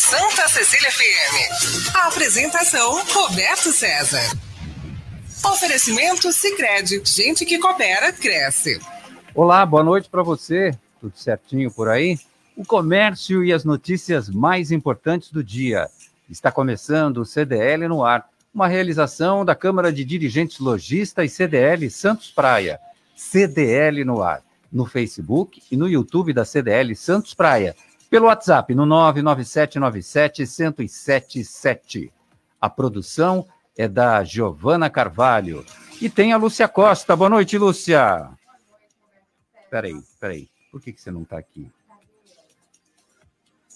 Santa Cecília FM. A apresentação Roberto César. Oferecimento Sicredi, gente que coopera cresce. Olá, boa noite para você. Tudo certinho por aí? O comércio e as notícias mais importantes do dia. Está começando o CDL no ar, uma realização da Câmara de Dirigentes Logista e CDL Santos Praia. CDL no ar, no Facebook e no YouTube da CDL Santos Praia pelo WhatsApp no 99797-1077. A produção é da Giovana Carvalho. E tem a Lúcia Costa. Boa noite, Lúcia. Peraí, peraí. Por que, que você não está aqui?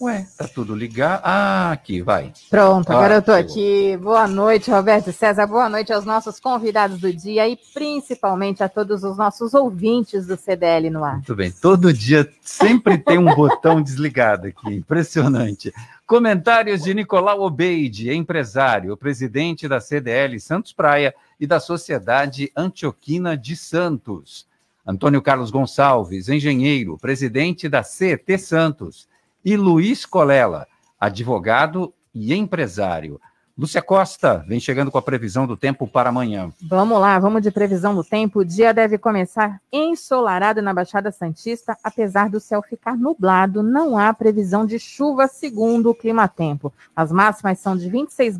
Ué, tá tudo ligado. Ah, aqui, vai. Pronto, agora ah, eu tô aqui. Boa noite, Roberto César. Boa noite aos nossos convidados do dia e principalmente a todos os nossos ouvintes do CDL no ar. Muito bem. Todo dia sempre tem um botão desligado aqui. Impressionante. Comentários de Nicolau Obeide, empresário, presidente da CDL Santos Praia e da Sociedade Antioquina de Santos. Antônio Carlos Gonçalves, engenheiro, presidente da CET Santos e Luiz Colela, advogado e empresário. Lúcia Costa vem chegando com a previsão do tempo para amanhã. Vamos lá, vamos de previsão do tempo. O dia deve começar ensolarado na Baixada Santista, apesar do céu ficar nublado, não há previsão de chuva segundo o clima-tempo. As máximas são de 26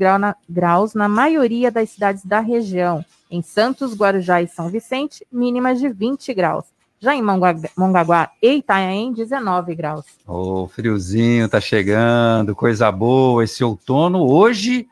graus na maioria das cidades da região. Em Santos, Guarujá e São Vicente, mínimas de 20 graus. Já em Mongaguá e Itanhaém, 19 graus. O oh, friozinho tá chegando, coisa boa. Esse outono, hoje,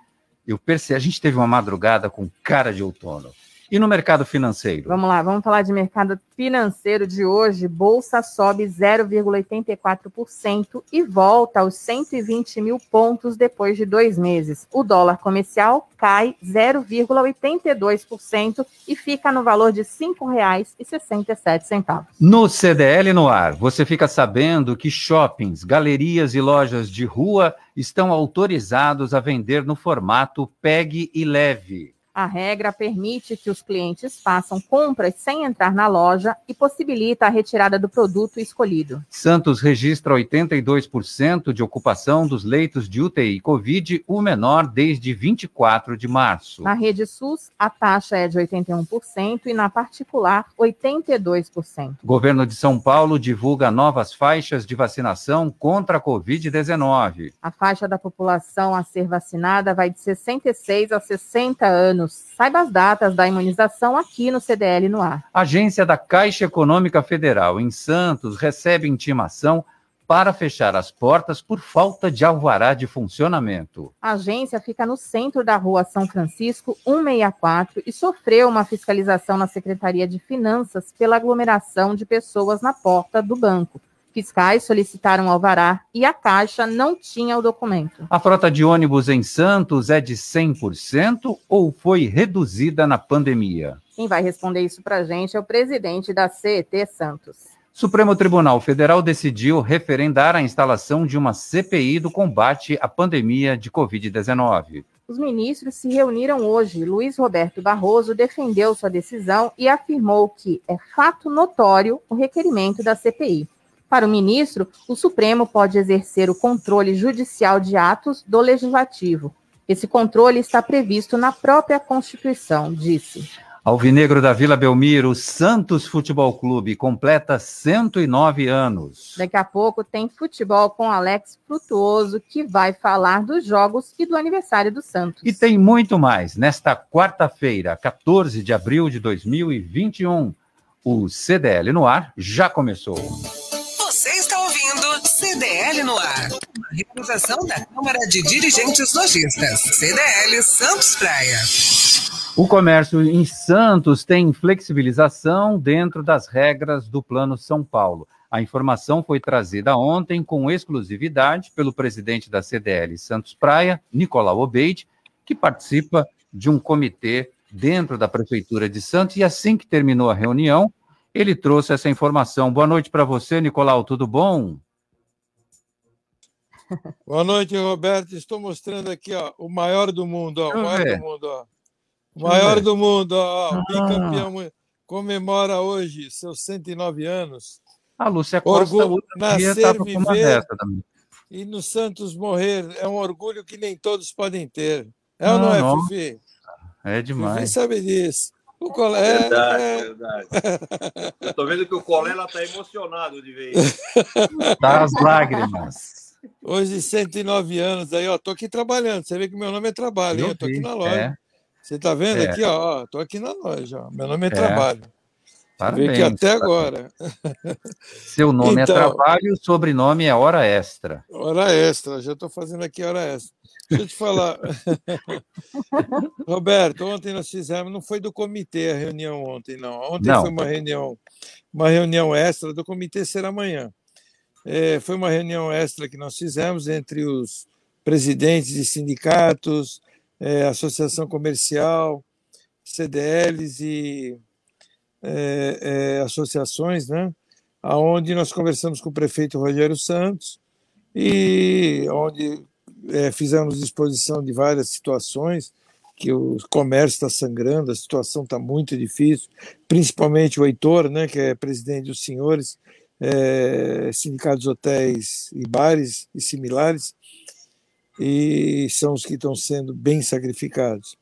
eu percebi, a gente teve uma madrugada com cara de outono. E no mercado financeiro? Vamos lá, vamos falar de mercado financeiro de hoje. Bolsa sobe 0,84% e volta aos 120 mil pontos depois de dois meses. O dólar comercial cai 0,82% e fica no valor de R$ 5,67. No CDL no ar, você fica sabendo que shoppings, galerias e lojas de rua estão autorizados a vender no formato Pegue e Leve. A regra permite que os clientes façam compras sem entrar na loja e possibilita a retirada do produto escolhido. Santos registra 82% de ocupação dos leitos de UTI Covid, o menor desde 24 de março. Na rede SUS, a taxa é de 81% e na particular, 82%. Governo de São Paulo divulga novas faixas de vacinação contra a Covid-19. A faixa da população a ser vacinada vai de 66 a 60 anos anos. Saiba as datas da imunização aqui no CDL no ar. Agência da Caixa Econômica Federal em Santos recebe intimação para fechar as portas por falta de alvará de funcionamento. A agência fica no centro da rua São Francisco, 164, e sofreu uma fiscalização na Secretaria de Finanças pela aglomeração de pessoas na porta do banco. Fiscais solicitaram alvará e a Caixa não tinha o documento. A frota de ônibus em Santos é de 100% ou foi reduzida na pandemia? Quem vai responder isso para a gente é o presidente da CET Santos. Supremo Tribunal Federal decidiu referendar a instalação de uma CPI do combate à pandemia de Covid-19. Os ministros se reuniram hoje. Luiz Roberto Barroso defendeu sua decisão e afirmou que é fato notório o requerimento da CPI. Para o ministro, o Supremo pode exercer o controle judicial de atos do Legislativo. Esse controle está previsto na própria Constituição, disse. Alvinegro da Vila Belmiro, Santos Futebol Clube, completa 109 anos. Daqui a pouco tem futebol com Alex Frutuoso, que vai falar dos jogos e do aniversário do Santos. E tem muito mais. Nesta quarta-feira, 14 de abril de 2021, o CDL no ar já começou. No ar. Uma realização da Câmara de Dirigentes Lojistas. CDL Santos Praia. O comércio em Santos tem flexibilização dentro das regras do Plano São Paulo. A informação foi trazida ontem com exclusividade pelo presidente da CDL Santos Praia, Nicolau Obeide, que participa de um comitê dentro da Prefeitura de Santos. E assim que terminou a reunião, ele trouxe essa informação. Boa noite para você, Nicolau, tudo bom? Boa noite, Roberto. Estou mostrando aqui ó, o maior do mundo, ó, o maior do mundo, ó. O maior do mundo, ó, o ah. bicampeão comemora hoje seus 109 anos. A Lúcia Costa Orgulho, nascer, viver e no Santos morrer é um orgulho que nem todos podem ter. É não, ou não é, não. Fifi? É demais. Fifi sabe disso. O Colé, é, verdade, é... verdade. Eu estou vendo que o Colela está emocionado de ver isso. Tá as lágrimas. Hoje, 109 anos, aí, ó, tô aqui trabalhando. Você vê que meu nome é trabalho, hein? Eu tô aqui na loja. É. Você tá vendo é. aqui, ó, tô aqui na loja, ó. Meu nome é, é. trabalho. Parabéns. Vê que até agora. Seu nome é então, é trabalho, o sobrenome é hora extra. Hora extra, já estou fazendo aqui hora extra. Deixa eu te falar. Roberto, ontem nós fizemos, não foi do comitê a reunião ontem, não. Ontem não. foi uma reunião, uma reunião extra, do comitê será amanhã. É, foi uma reunião extra que nós fizemos entre os presidentes de sindicatos, é, associação comercial, CDLs e é, é, associações, né? Aonde nós conversamos com o prefeito Rogério Santos e onde é, fizemos exposição de várias situações que o comércio está sangrando, a situação está muito difícil, principalmente o Heitor, né, que é presidente dos senhores, é, sindicatos hotéis e bares e similares, e são os que estão sendo bem sacrificados.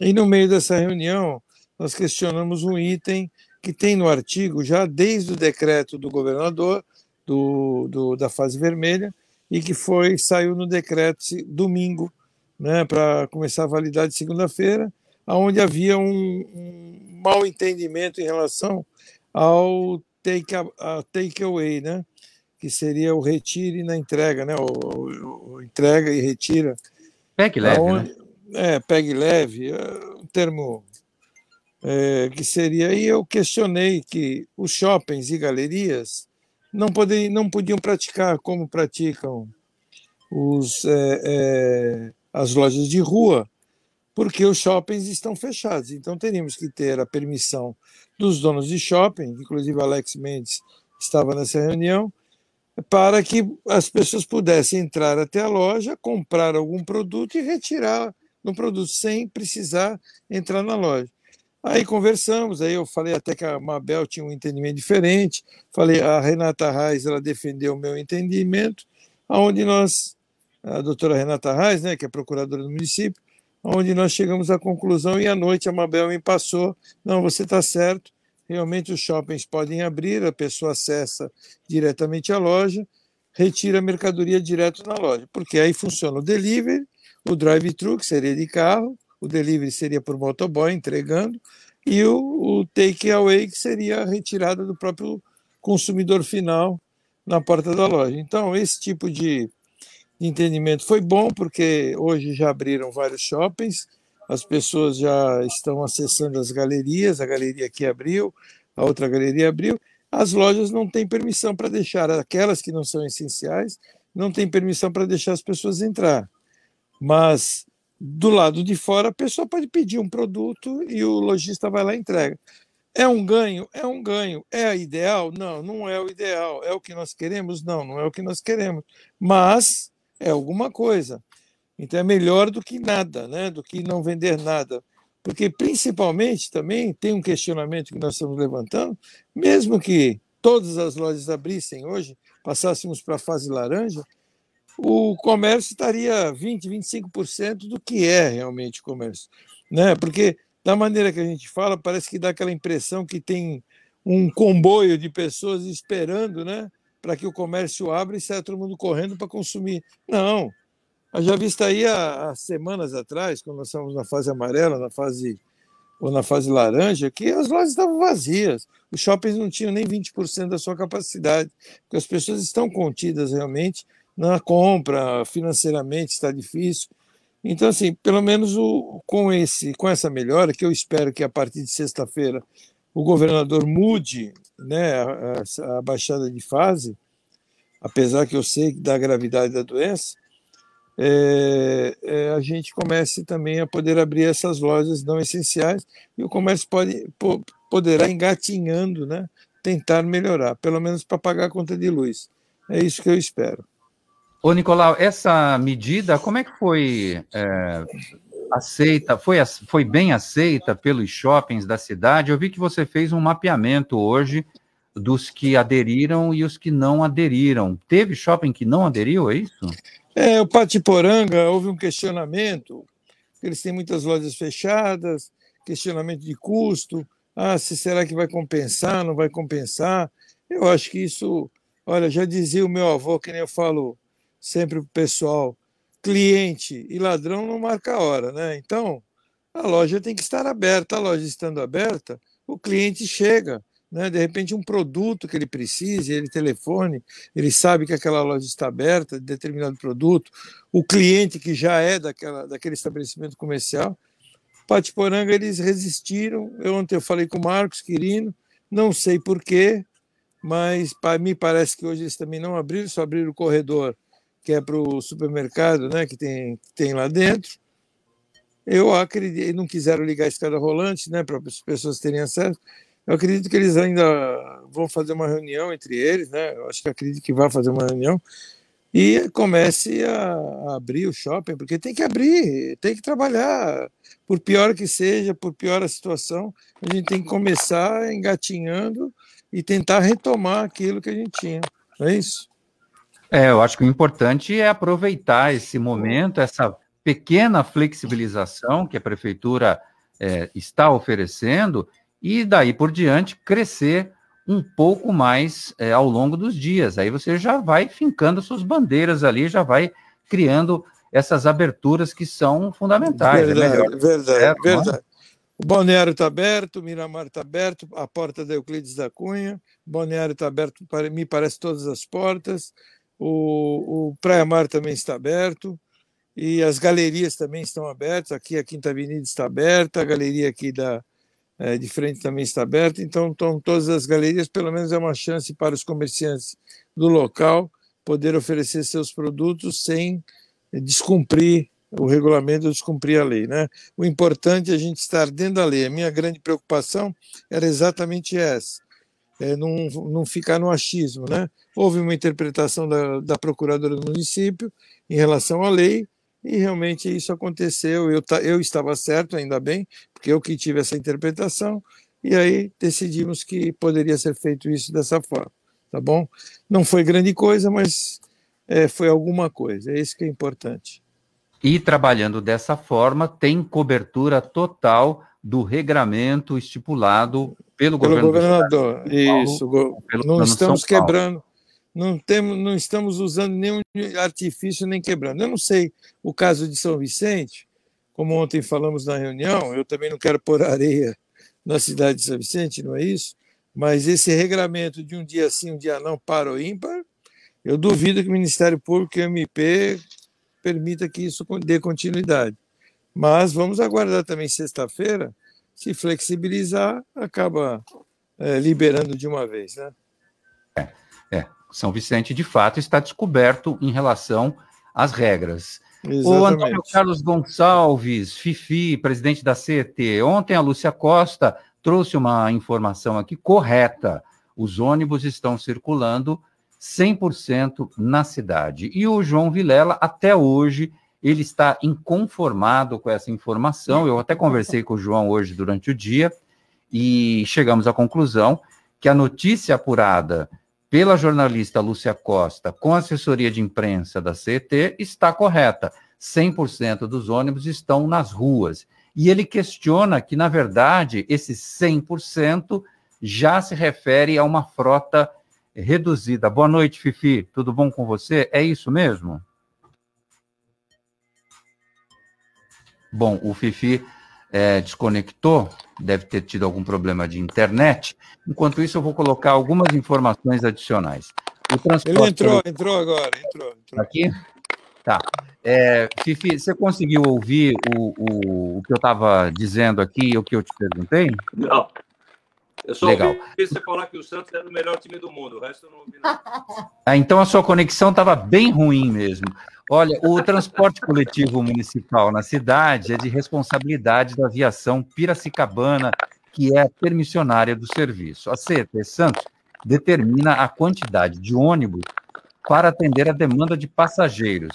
E no meio dessa reunião, nós questionamos um item que tem no artigo, já desde o decreto do governador, do, do da fase vermelha, e que foi saiu no decreto domingo, né, para começar a validade segunda-feira, onde havia um, um mal entendimento em relação ao take, a, take away, né, que seria o retire na entrega, né, o, o, entrega e retira. Pegue leve, aonde, né? É, pegue leve, é um termo é, que seria. E eu questionei que os shoppings e galerias não, poderiam, não podiam praticar como praticam os, é, é, as lojas de rua, porque os shoppings estão fechados. Então teríamos que ter a permissão dos donos de shopping, inclusive Alex Mendes estava nessa reunião, para que as pessoas pudessem entrar até a loja, comprar algum produto e retirar no produto sem precisar entrar na loja. Aí conversamos, aí eu falei até que a Mabel tinha um entendimento diferente, falei, a Renata Reis, ela defendeu o meu entendimento, aonde nós, a doutora Renata Reis, né, que é procuradora do município, onde nós chegamos à conclusão e à noite a Mabel me passou, não, você está certo, realmente os shoppings podem abrir, a pessoa acessa diretamente a loja, retira a mercadoria direto na loja, porque aí funciona o delivery, o drive-thru, que seria de carro, o delivery seria por motoboy entregando, e o, o take away, que seria a retirada do próprio consumidor final na porta da loja. Então, esse tipo de entendimento foi bom, porque hoje já abriram vários shoppings, as pessoas já estão acessando as galerias, a galeria aqui abriu, a outra galeria abriu. As lojas não têm permissão para deixar, aquelas que não são essenciais, não têm permissão para deixar as pessoas entrar. Mas do lado de fora, a pessoa pode pedir um produto e o lojista vai lá e entrega. É um ganho? É um ganho. É ideal? Não, não é o ideal. É o que nós queremos? Não, não é o que nós queremos. Mas é alguma coisa. Então é melhor do que nada, né? do que não vender nada. Porque, principalmente, também tem um questionamento que nós estamos levantando, mesmo que todas as lojas abrissem hoje, passássemos para a fase laranja, o comércio estaria 20%, 25% do que é realmente comércio. Né? Porque, da maneira que a gente fala, parece que dá aquela impressão que tem um comboio de pessoas esperando né, para que o comércio abra e saia todo mundo correndo para consumir. Não. Eu já visto aí há, há semanas atrás, quando nós estávamos na fase amarela, na fase ou na fase laranja, que as lojas estavam vazias. Os shoppings não tinham nem 20% da sua capacidade, porque as pessoas estão contidas realmente na compra, financeiramente está difícil. Então, assim, pelo menos o, com, esse, com essa melhora, que eu espero que a partir de sexta-feira o governador mude né, a, a, baixada de fase, apesar que eu sei da gravidade da doença, é, é, a gente comece também a poder abrir essas lojas não essenciais e o comércio pode, po, poderá engatinhando, né, tentar melhorar, pelo menos para pagar a conta de luz. É isso que eu espero. Ô, Nicolau, essa medida, como é que foi é, aceita? Foi, foi bem aceita pelos shoppings da cidade? Eu vi que você fez um mapeamento hoje dos que aderiram e os que não aderiram. Teve shopping que não aderiu, é isso? É, o Patiporanga, houve um questionamento, eles têm muitas lojas fechadas, questionamento de custo, ah, se será que vai compensar, não vai compensar? Eu acho que isso, olha, já dizia o meu avô, que nem eu falo sempre para o pessoal, cliente e ladrão não marca a hora, né? Então, a loja tem que estar aberta, a loja estando aberta, o cliente chega, né? De repente, um produto que ele precise, ele telefone, ele sabe que aquela loja está aberta, de determinado produto, o cliente que já é daquela, daquele estabelecimento comercial. Patiporanga, eles resistiram. Eu, ontem eu falei com o Marcos Quirino, não sei porquê, mas para mim parece que hoje eles também não abriram, só abriram o corredor que é para o supermercado, né, que tem, que tem lá dentro. Eu acredito, não quiseram ligar a escada rolante, né, para as pessoas terem acesso. Eu acredito que eles ainda vão fazer uma reunião entre eles, né? Eu acho que acredito que vai fazer uma reunião e comece a, a abrir o shopping, porque tem que abrir, tem que trabalhar. Por pior que seja, por pior a situação, a gente tem que começar engatinhando e tentar retomar aquilo que a gente tinha. Não é isso? É, eu acho que o importante é aproveitar esse momento, essa pequena flexibilização que a prefeitura é, está oferecendo e daí por diante crescer um pouco mais é, ao longo dos dias. Aí você já vai fincando suas bandeiras ali, já vai criando essas aberturas que são fundamentais. Verdade, é melhor, verdade, certo, é? verdade. O balneário está aberto, o Miramar está aberto, a porta da Euclides da Cunha, o balneário está aberto, me parece, todas as portas, o, o Praia Mar também está aberto, e as galerias também estão abertas. Aqui a Quinta Avenida está aberta, a galeria aqui da, é, de frente também está aberta. Então, estão todas as galerias, pelo menos é uma chance para os comerciantes do local poder oferecer seus produtos sem descumprir o regulamento, descumprir a lei. Né? O importante é a gente estar dentro da lei. A minha grande preocupação era exatamente essa é, não, não ficar no achismo. Né? Houve uma interpretação da, da procuradora do município em relação à lei, e realmente isso aconteceu. Eu, eu estava certo, ainda bem, porque eu que tive essa interpretação, e aí decidimos que poderia ser feito isso dessa forma. Tá bom? Não foi grande coisa, mas é, foi alguma coisa. É isso que é importante. E trabalhando dessa forma, tem cobertura total do regramento estipulado pelo, pelo governador. Isso, Paulo, não estamos quebrando, não, temos, não estamos usando nenhum artifício nem quebrando. Eu não sei o caso de São Vicente, como ontem falamos na reunião, eu também não quero pôr areia na cidade de São Vicente, não é isso? Mas esse regramento de um dia sim, um dia não, para o ímpar, eu duvido que o Ministério Público e o MP permita que isso dê continuidade. Mas vamos aguardar também sexta-feira se flexibilizar, acaba é, liberando de uma vez, né? É, é, São Vicente, de fato, está descoberto em relação às regras. Exatamente. O Antônio Carlos Gonçalves, Fifi, presidente da CET, ontem a Lúcia Costa trouxe uma informação aqui correta. Os ônibus estão circulando 100% na cidade. E o João Vilela, até hoje, ele está inconformado com essa informação. Eu até conversei com o João hoje durante o dia e chegamos à conclusão que a notícia apurada pela jornalista Lúcia Costa com assessoria de imprensa da CET está correta. 100% dos ônibus estão nas ruas. E ele questiona que, na verdade, esse 100% já se refere a uma frota reduzida. Boa noite, Fifi. Tudo bom com você? É isso mesmo? Bom, o Fifi é, desconectou, deve ter tido algum problema de internet. Enquanto isso, eu vou colocar algumas informações adicionais. Ele entrou, entrou agora, entrou. entrou. Aqui? Tá. É, Fifi, você conseguiu ouvir o, o, o que eu estava dizendo aqui e o que eu te perguntei? Não. Eu só Legal. ouvi você falar que o Santos era o melhor time do mundo, o resto eu não ouvi nada. Ah, então a sua conexão estava bem ruim mesmo. Olha, o transporte coletivo municipal na cidade é de responsabilidade da aviação Piracicabana, que é a permissionária do serviço. A CET Santos determina a quantidade de ônibus para atender a demanda de passageiros.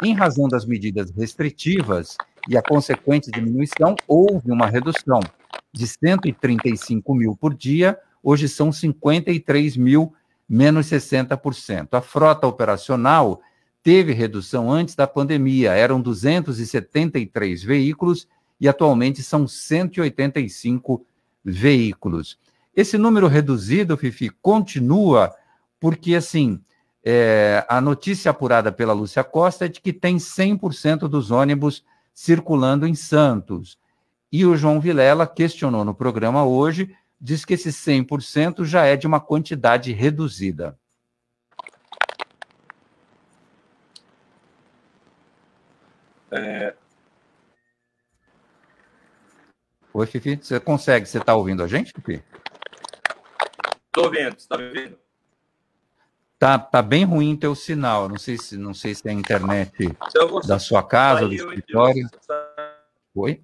Em razão das medidas restritivas e a consequente diminuição, houve uma redução de 135 mil por dia, hoje são 53 mil, menos 60%. A frota operacional teve redução antes da pandemia, eram 273 veículos e atualmente são 185 veículos. Esse número reduzido, Fifi, continua porque, assim, é, a notícia apurada pela Lúcia Costa é de que tem 100% dos ônibus circulando em Santos. E o João Vilela questionou no programa hoje, diz que esse 100% já é de uma quantidade reduzida. É... Oi, Fifi, você consegue? Você está ouvindo a gente, Fifi? Estou ouvindo, está me ouvindo? Tá, tá bem ruim teu sinal. Não sei se não sei se é a internet da sua casa, do escritório. Oi?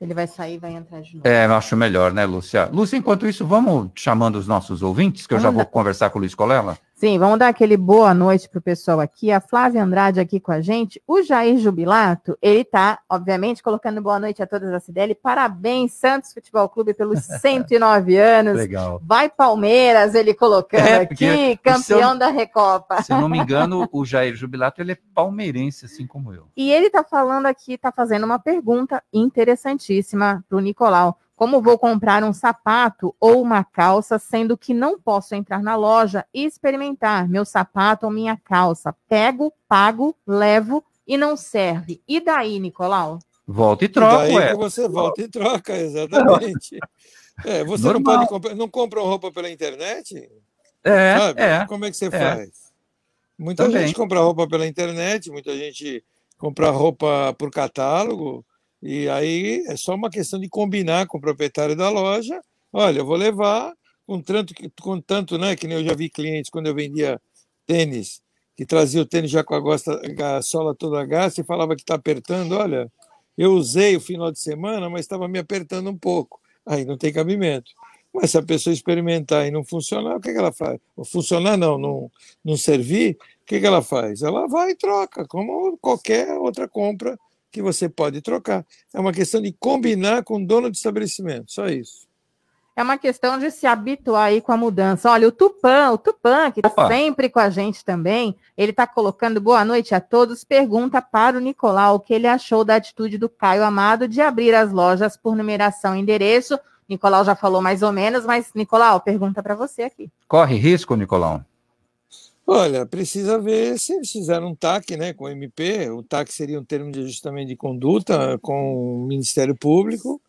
Ele vai sair e vai entrar de novo. É, eu acho melhor, né, Lúcia? Lúcia, enquanto isso, vamos chamando os nossos ouvintes, que eu já vou conversar com o Luiz Colela. Sim, vamos dar aquele boa noite para o pessoal aqui. A Flávia Andrade aqui com a gente. O Jair Jubilato, ele está, obviamente, colocando boa noite a todas da CDL. Parabéns, Santos Futebol Clube, pelos 109 anos. Legal. Vai Palmeiras, ele colocando é, aqui, campeão eu, da Recopa. Se eu não me engano, o Jair Jubilato, ele é palmeirense, assim como eu. E ele está falando aqui, está fazendo uma pergunta interessantíssima para o Nicolau. Como vou comprar um sapato ou uma calça, sendo que não posso entrar na loja e experimentar meu sapato ou minha calça? Pego, pago, levo e não serve. E daí, Nicolau? Volta e troca, e daí que você volta e troca, exatamente. É, você não pode comprar, não compra roupa pela internet? É, sabe? é. Como é que você é. faz? Muita Também. gente compra roupa pela internet, muita gente compra roupa por catálogo. E aí é só uma questão de combinar com o proprietário da loja. Olha, eu vou levar com tanto, com tanto né, que nem eu já vi clientes quando eu vendia tênis, que trazia o tênis já com a, gosta, a sola toda gasta e falava que está apertando. Olha, eu usei o final de semana, mas estava me apertando um pouco. Aí não tem cabimento. Mas se a pessoa experimentar e não funcionar, o que, que ela faz? Funcionar não, não, não servir, o que, que ela faz? Ela vai e troca, como qualquer outra compra que você pode trocar. É uma questão de combinar com o dono do estabelecimento, só isso. É uma questão de se habituar aí com a mudança. Olha, o Tupã, o Tupã, que está sempre com a gente também, ele está colocando boa noite a todos, pergunta para o Nicolau o que ele achou da atitude do Caio Amado de abrir as lojas por numeração e endereço. Nicolau já falou mais ou menos, mas, Nicolau, pergunta para você aqui. Corre risco, Nicolau? Olha, precisa ver se eles fizeram um TAC né, com o MP. O TAC seria um termo de ajustamento de conduta com o Ministério Público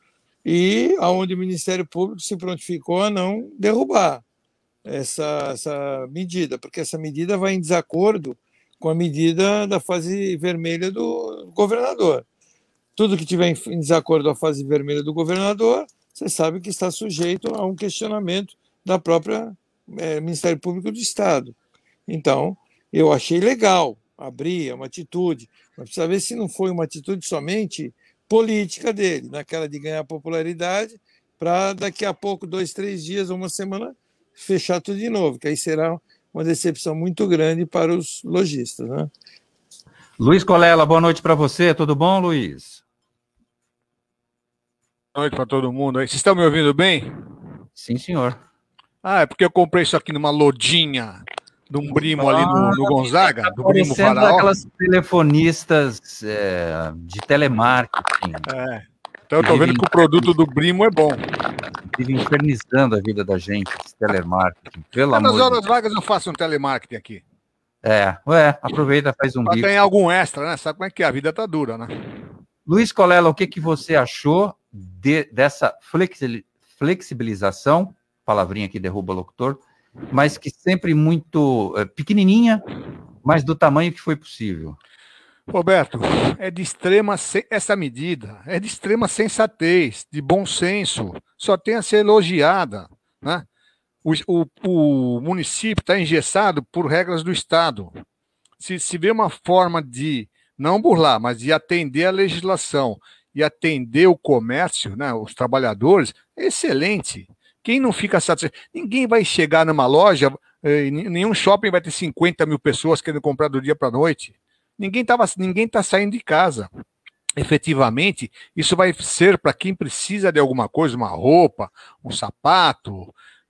e aonde o Ministério Público se prontificou a não derrubar essa, essa medida, porque essa medida vai em desacordo com a medida da fase vermelha do governador. Tudo que tiver em desacordo com a fase vermelha do governador, você sabe que está sujeito a um questionamento da própria é, Ministério Público do Estado. Então, eu achei legal abrir, é uma atitude, mas precisa ver se não foi uma atitude somente política dele, naquela de ganhar popularidade, para daqui a pouco, dois, três dias, uma semana, fechar tudo de novo, que aí será uma decepção muito grande para os lojistas. Né? Luiz Colela, boa noite para você, tudo bom, Luiz? Boa noite para todo mundo. Vocês estão me ouvindo bem? Sim, senhor. Ah, é porque eu comprei isso aqui numa lojinha de um primo ali no, no Gonzaga, tá do primo Faraó. aquelas telefonistas é, de telemarketing. É. Então eu tô vendo que o produto do primo é bom. Vive infernizando a vida da gente, esse telemarketing. Pelo amor horas de... vagas eu faço um telemarketing aqui. É, ué, aproveita, faz um pra bico. Tem algum extra, né? Sabe como é que é? A vida tá dura, né? Luiz Colela, o que, que você achou de, dessa flexibilização, palavrinha que derruba o locutor, mas que sempre muito é, pequenininha, mas do tamanho que foi possível. Roberto, é de extrema essa medida é de extrema sensatez, de bom senso, só tem a ser elogiada, né? O, o, o município está engessado por regras do Estado. Se, se vê uma forma de não burlar, mas de atender a legislação e atender o comércio, né, os trabalhadores, excelente. Quem não fica satisfeito? Ninguém vai chegar numa loja, eh, nenhum shopping vai ter 50 mil pessoas querendo comprar do dia para a noite. Ninguém está ninguém tá saindo de casa. efetivamente, isso vai ser para quem precisa de alguma coisa, uma roupa, um sapato,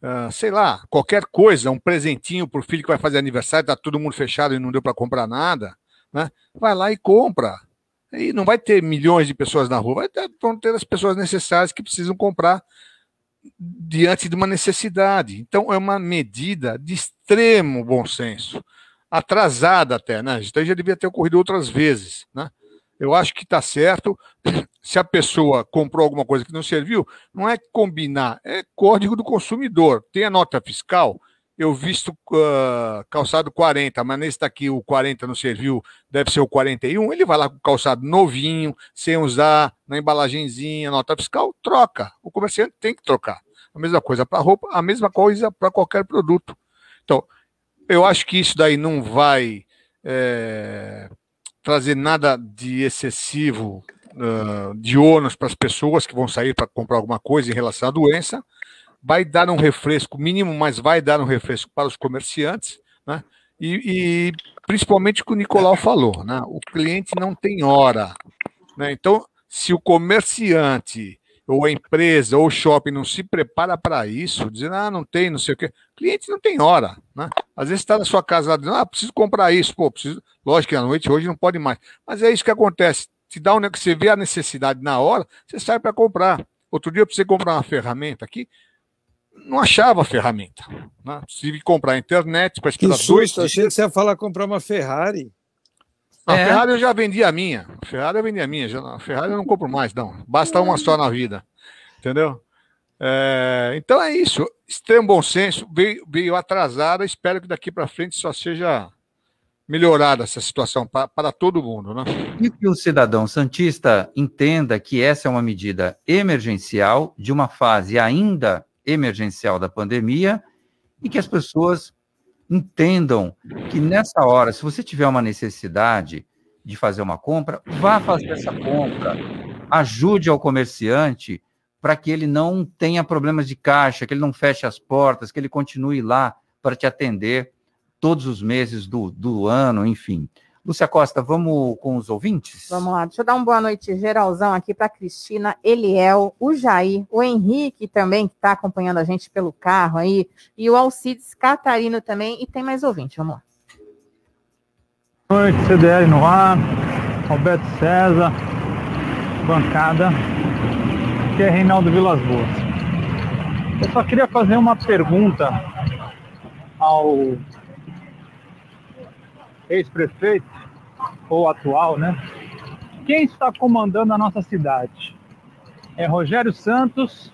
uh, sei lá, qualquer coisa, um presentinho para o filho que vai fazer aniversário, está todo mundo fechado e não deu para comprar nada, né? vai lá e compra. E não vai ter milhões de pessoas na rua, vai ter, vão ter as pessoas necessárias que precisam comprar diante de uma necessidade. Então, é uma medida de extremo bom senso, atrasada até, né? Então, já devia ter ocorrido outras vezes, né? Eu acho que está certo. Se a pessoa comprou alguma coisa que não serviu, não é combinar, é código do consumidor. Tem a nota fiscal, eu visto uh, calçado 40, mas nesse daqui o 40 não serviu, deve ser o 41. Ele vai lá com o calçado novinho, sem usar, na embalagenzinha, nota fiscal, troca. O comerciante tem que trocar. A mesma coisa para roupa, a mesma coisa para qualquer produto. Então, eu acho que isso daí não vai é, trazer nada de excessivo uh, de ônus para as pessoas que vão sair para comprar alguma coisa em relação à doença. Vai dar um refresco mínimo, mas vai dar um refresco para os comerciantes, né? E, e principalmente o que o Nicolau falou, né? O cliente não tem hora, né? Então, se o comerciante ou a empresa ou o shopping não se prepara para isso, dizendo, ah, não tem, não sei o quê. Cliente não tem hora, né? Às vezes está na sua casa dizendo, ah, preciso comprar isso, pô, preciso. Lógico que à noite hoje não pode mais. Mas é isso que acontece. Se dá um, você vê a necessidade na hora, você sai para comprar. Outro dia eu precisei comprar uma ferramenta aqui, não achava a ferramenta. Né? Tive que comprar a internet para esperar que dois. Achei que você ia falar comprar uma Ferrari. A é. Ferrari eu já vendi a minha. A Ferrari eu vendi a minha. Já, a Ferrari eu não compro mais, não. Basta uma só na vida. Entendeu? É, então é isso. Extremo bom senso. Veio, veio atrasada. Espero que daqui para frente só seja melhorada essa situação para, para todo mundo. Né? E que o cidadão Santista entenda que essa é uma medida emergencial, de uma fase ainda emergencial da pandemia, e que as pessoas entendam que nessa hora, se você tiver uma necessidade de fazer uma compra, vá fazer essa compra. Ajude ao comerciante para que ele não tenha problemas de caixa, que ele não feche as portas, que ele continue lá para te atender todos os meses do, do ano, enfim. Lúcia Costa, vamos com os ouvintes? Vamos lá, deixa eu dar uma boa noite geralzão aqui para Cristina, Eliel, o Jair, o Henrique também, que está acompanhando a gente pelo carro aí, e o Alcides Catarino também, e tem mais ouvinte, vamos lá. Boa noite, CDL no ar, Alberto César, bancada, aqui é Reinaldo Vilas Boas. Eu só queria fazer uma pergunta ao ex-prefeito, ou atual, né? Quem está comandando a nossa cidade? É Rogério Santos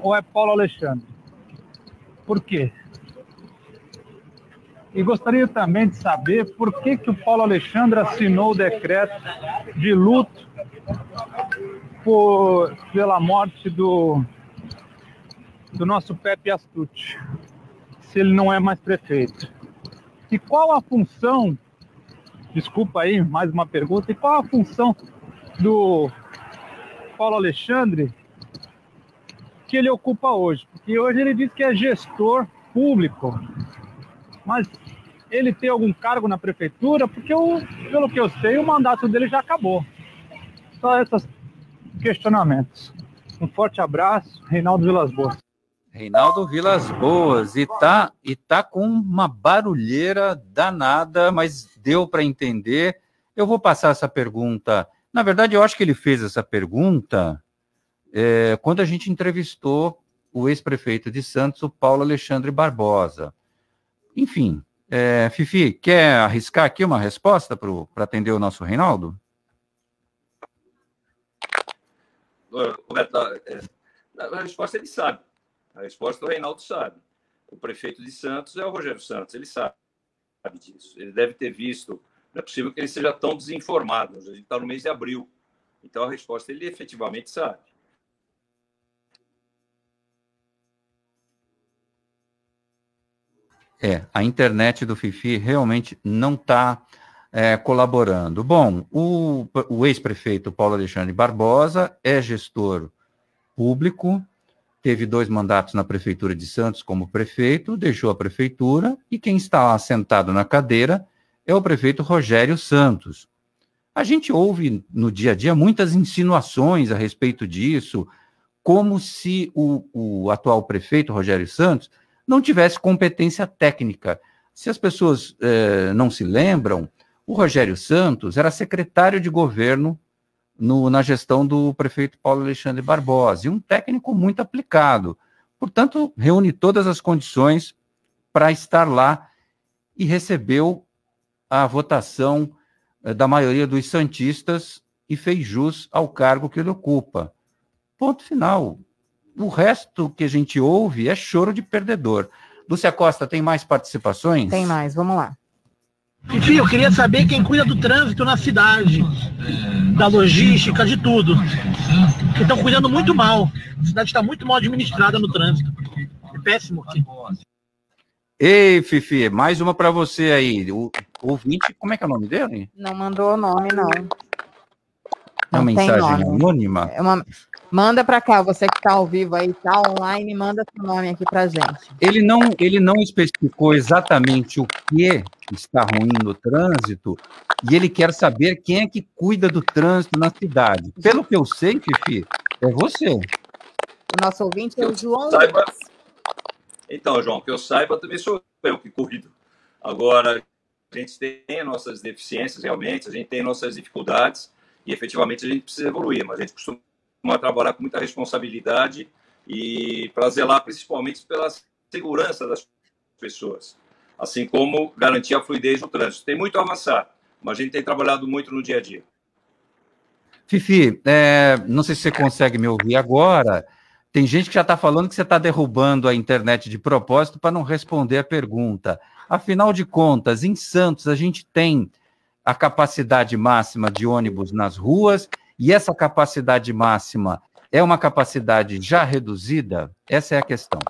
ou é Paulo Alexandre? Por quê? E gostaria também de saber por que, que o Paulo Alexandre assinou o decreto de luto por, pela morte do, do nosso Pepe Astucci, se ele não é mais prefeito. E qual a função, desculpa aí, mais uma pergunta, e qual a função do Paulo Alexandre que ele ocupa hoje? Porque hoje ele diz que é gestor público, mas ele tem algum cargo na prefeitura? Porque, eu, pelo que eu sei, o mandato dele já acabou. Só esses questionamentos. Um forte abraço, Reinaldo Vilas Boas. Reinaldo Vilas Boas, e tá, e tá com uma barulheira danada, mas deu para entender. Eu vou passar essa pergunta. Na verdade, eu acho que ele fez essa pergunta é, quando a gente entrevistou o ex-prefeito de Santos, o Paulo Alexandre Barbosa. Enfim, é, Fifi, quer arriscar aqui uma resposta para atender o nosso Reinaldo? Roberto, é, a resposta ele sabe. A resposta o Reinaldo sabe. O prefeito de Santos é o Rogério Santos, ele sabe disso. Ele deve ter visto. Não é possível que ele seja tão desinformado. A gente está no mês de abril. Então a resposta ele efetivamente sabe. É, a internet do Fifi realmente não está é, colaborando. Bom, o, o ex-prefeito Paulo Alexandre Barbosa é gestor público, teve dois mandatos na Prefeitura de Santos como prefeito, deixou a prefeitura, e quem está lá sentado na cadeira é o prefeito Rogério Santos. A gente ouve no dia a dia muitas insinuações a respeito disso, como se o, o atual prefeito, Rogério Santos, não tivesse competência técnica. Se as pessoas eh, não se lembram, o Rogério Santos era secretário de governo no, na gestão do prefeito Paulo Alexandre Barbosa, e um técnico muito aplicado. Portanto, reúne todas as condições para estar lá e recebeu a votação eh, da maioria dos santistas e fez jus ao cargo que ele ocupa. Ponto final. O resto que a gente ouve é choro de perdedor. Lúcia Costa, tem mais participações? Tem mais, vamos lá. Enfim, eu queria saber quem cuida do trânsito na cidade, da logística, de tudo. Que estão cuidando muito mal. A cidade está muito mal administrada no trânsito. É péssimo aqui. Ei, Fifi, mais uma para você aí. O ouvinte, como é que é o nome dele? Não mandou o nome, não. É Não uma mensagem nome. anônima? É uma- Manda para cá, você que está ao vivo aí, está online, manda seu nome aqui para gente. Ele não, ele não especificou exatamente o que está ruim no trânsito e ele quer saber quem é que cuida do trânsito na cidade. Pelo que eu sei, Fifi, é você. O nosso ouvinte é o João Saiba. Então, João, que eu saiba, também sou eu que cuido. Agora, a gente tem nossas deficiências, realmente, a gente tem nossas dificuldades e, efetivamente, a gente precisa evoluir, mas a gente costuma trabalhar com muita responsabilidade e para zelar, principalmente, pela segurança das pessoas, assim como garantir a fluidez do trânsito. Tem muito a avançar, mas a gente tem trabalhado muito no dia a dia. Fifi, é, não sei se você consegue me ouvir agora. Tem gente que já está falando que você está derrubando a internet de propósito para não responder a pergunta. Afinal de contas, em Santos, a gente tem a capacidade máxima de ônibus nas ruas, e essa capacidade máxima é uma capacidade já reduzida? Essa é a questão.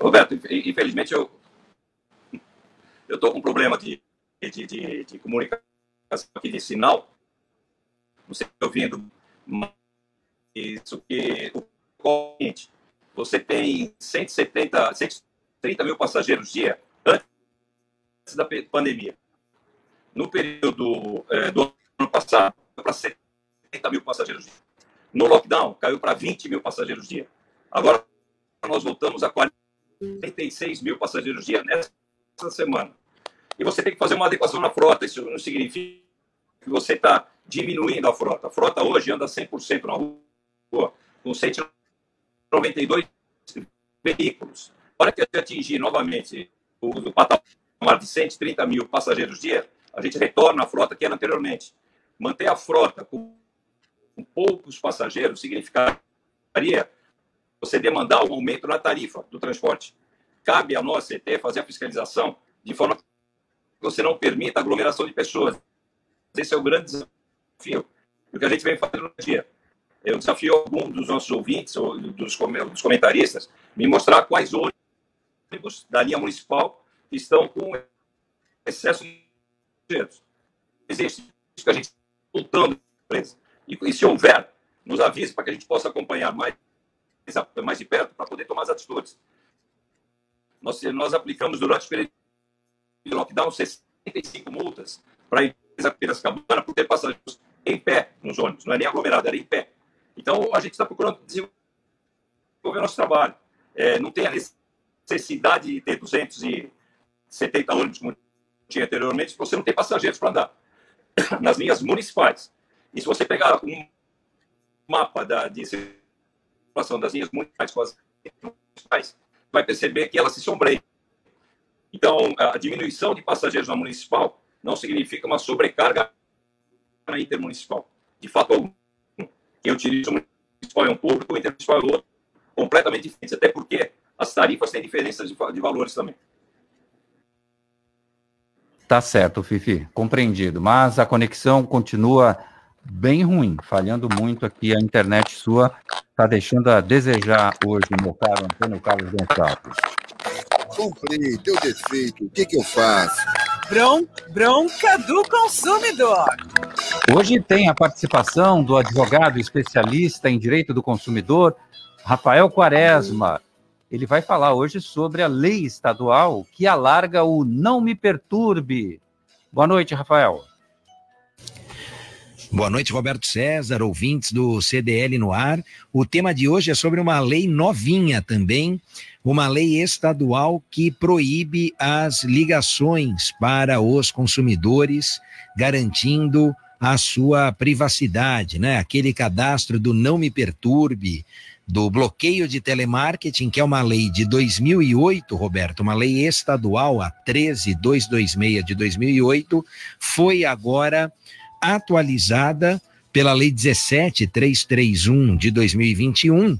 Roberto, inf- infelizmente eu eu estou com um problema de, de, de, de comunicação aqui de sinal. Não sei se estou ouvindo, mas isso que o você tem 170, 130 mil passageiros dia antes da pandemia. No período eh, do ano passado, para 70 mil passageiros dia. No lockdown, caiu para 20 mil passageiros dia. Agora nós voltamos a 46 mil passageiros dia nessa semana. E você tem que fazer uma adequação na frota. Isso não significa que você está diminuindo a frota. A frota hoje anda 100% na rua, com 192 veículos. A hora que atingir novamente o, o patamar de 130 mil passageiros dia, a gente retorna à frota que era anteriormente. Manter a frota com, poucos passageiros significaria você demandar um aumento na tarifa do transporte. Cabe a nós, CT, fazer a fiscalização de forma que você não permita aglomeração de pessoas. Esse é o grande desafio do que a gente vem fazendo no dia. Eu desafio algum dos nossos ouvintes ou dos, com- dos comentaristas me mostrar quais ônibus da linha municipal estão com excesso de Existe que a gente lutando. E, e se houver, nos avise para que a gente possa acompanhar mais, mais de perto para poder tomar as atitudes. Nós, nós aplicamos durante o período de lockdown 65 multas para a empresa Piracicabana por ter passageiros em pé nos ônibus, não é nem aglomerado, era em pé. Então, a gente está procurando desenvolver nosso trabalho. É, não tem a necessidade de ter 270 ônibus, tinha anteriormente, você não tem passageiros para andar nas linhas municipais. E se você pegar um mapa da, de circulação das linhas municipais com as municipais, vai perceber que elas se sombreiam. Então, a diminuição de passageiros na municipal não significa uma sobrecarga na intermunicipal. De fato. Quem utiliza o municipal é um público, o intermunicipal é outro. Completamente diferente, até porque as tarifas têm diferenças de valores também. Tá certo, Fifi, compreendido. Mas a conexão continua bem ruim, falhando muito aqui. A internet sua está deixando a desejar hoje, meu caro Antônio Carlos Gonçalves. Comprei, deu defeito, o que que eu faço? Bron, bronca do consumidor. Hoje tem a participação do advogado especialista em direito do consumidor, Rafael Quaresma. Ele vai falar hoje sobre a lei estadual que alarga o não me perturbe Boa noite, Rafael. Boa noite, Roberto César, ouvintes do CDL no ar. O tema de hoje é sobre uma lei novinha também, uma lei estadual que proíbe as ligações para os consumidores, garantindo a sua privacidade, né? Aquele cadastro do não me perturbe, do bloqueio de telemarketing, que é uma lei de 2008, Roberto, uma lei estadual, a 13226 de 2008, foi agora atualizada pela Lei 17331 de 2021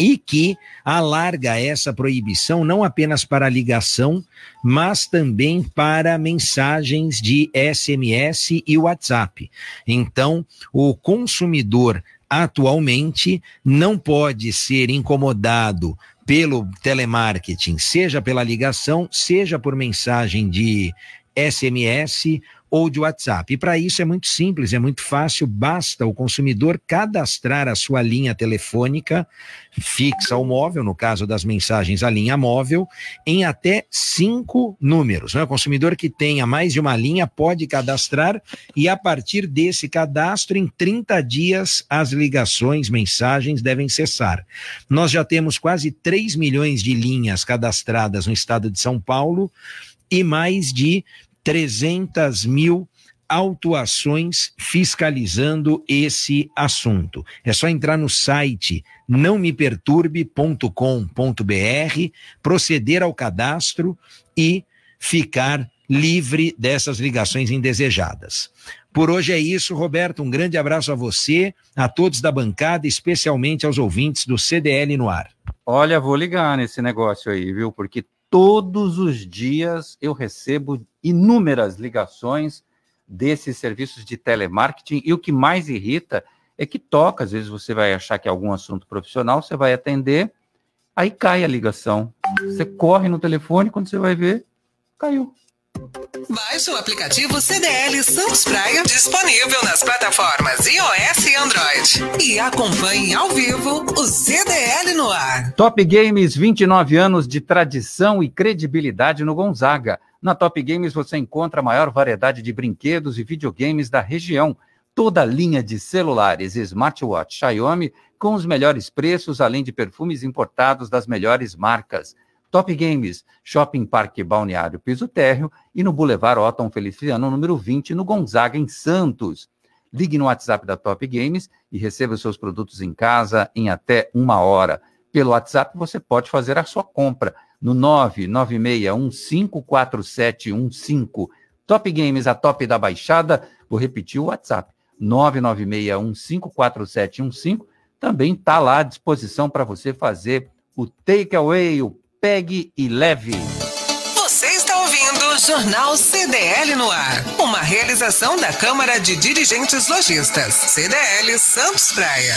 e que alarga essa proibição não apenas para ligação, mas também para mensagens de SMS e WhatsApp. Então, o consumidor atualmente não pode ser incomodado pelo telemarketing, seja pela ligação, seja por mensagem de SMS ou de WhatsApp. E para isso é muito simples, é muito fácil, basta o consumidor cadastrar a sua linha telefônica fixa ou móvel, no caso das mensagens, a linha móvel, em até cinco números. Né? O consumidor que tenha mais de uma linha pode cadastrar e a partir desse cadastro, em 30 dias, as ligações, mensagens devem cessar. Nós já temos quase 3 milhões de linhas cadastradas no estado de São Paulo e mais de 300 mil autuações fiscalizando esse assunto. É só entrar no site nãomeperturbe.com.br, proceder ao cadastro e ficar livre dessas ligações indesejadas. Por hoje é isso, Roberto. Um grande abraço a você, a todos da bancada, especialmente aos ouvintes do CDL no ar. Olha, vou ligar nesse negócio aí, viu? Porque todos os dias eu recebo inúmeras ligações desses serviços de telemarketing e o que mais irrita é que toca, às vezes você vai achar que é algum assunto profissional, você vai atender, aí cai a ligação. Você corre no telefone, quando você vai ver, caiu. Baixe o aplicativo CDL Santos Praia, disponível nas plataformas iOS e Android. E acompanhe ao vivo o CDL no ar. Top Games, 29 anos de tradição e credibilidade no Gonzaga. Na Top Games você encontra a maior variedade de brinquedos e videogames da região. Toda a linha de celulares e smartwatch Xiaomi com os melhores preços, além de perfumes importados das melhores marcas. Top Games, Shopping Parque Balneário Piso Térreo e no Boulevard Otton Feliciano, número 20, no Gonzaga, em Santos. Ligue no WhatsApp da Top Games e receba os seus produtos em casa em até uma hora. Pelo WhatsApp você pode fazer a sua compra no 996154715. Top Games, a top da baixada. Vou repetir o WhatsApp. 996154715. Também está lá à disposição para você fazer o takeaway, o pegue e leve. Você está ouvindo o Jornal CDL no ar. Uma realização da Câmara de Dirigentes Lojistas. CDL Santos Praia.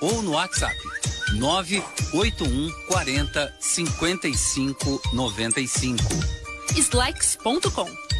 ou no WhatsApp 981 40 55 95. Slacks.com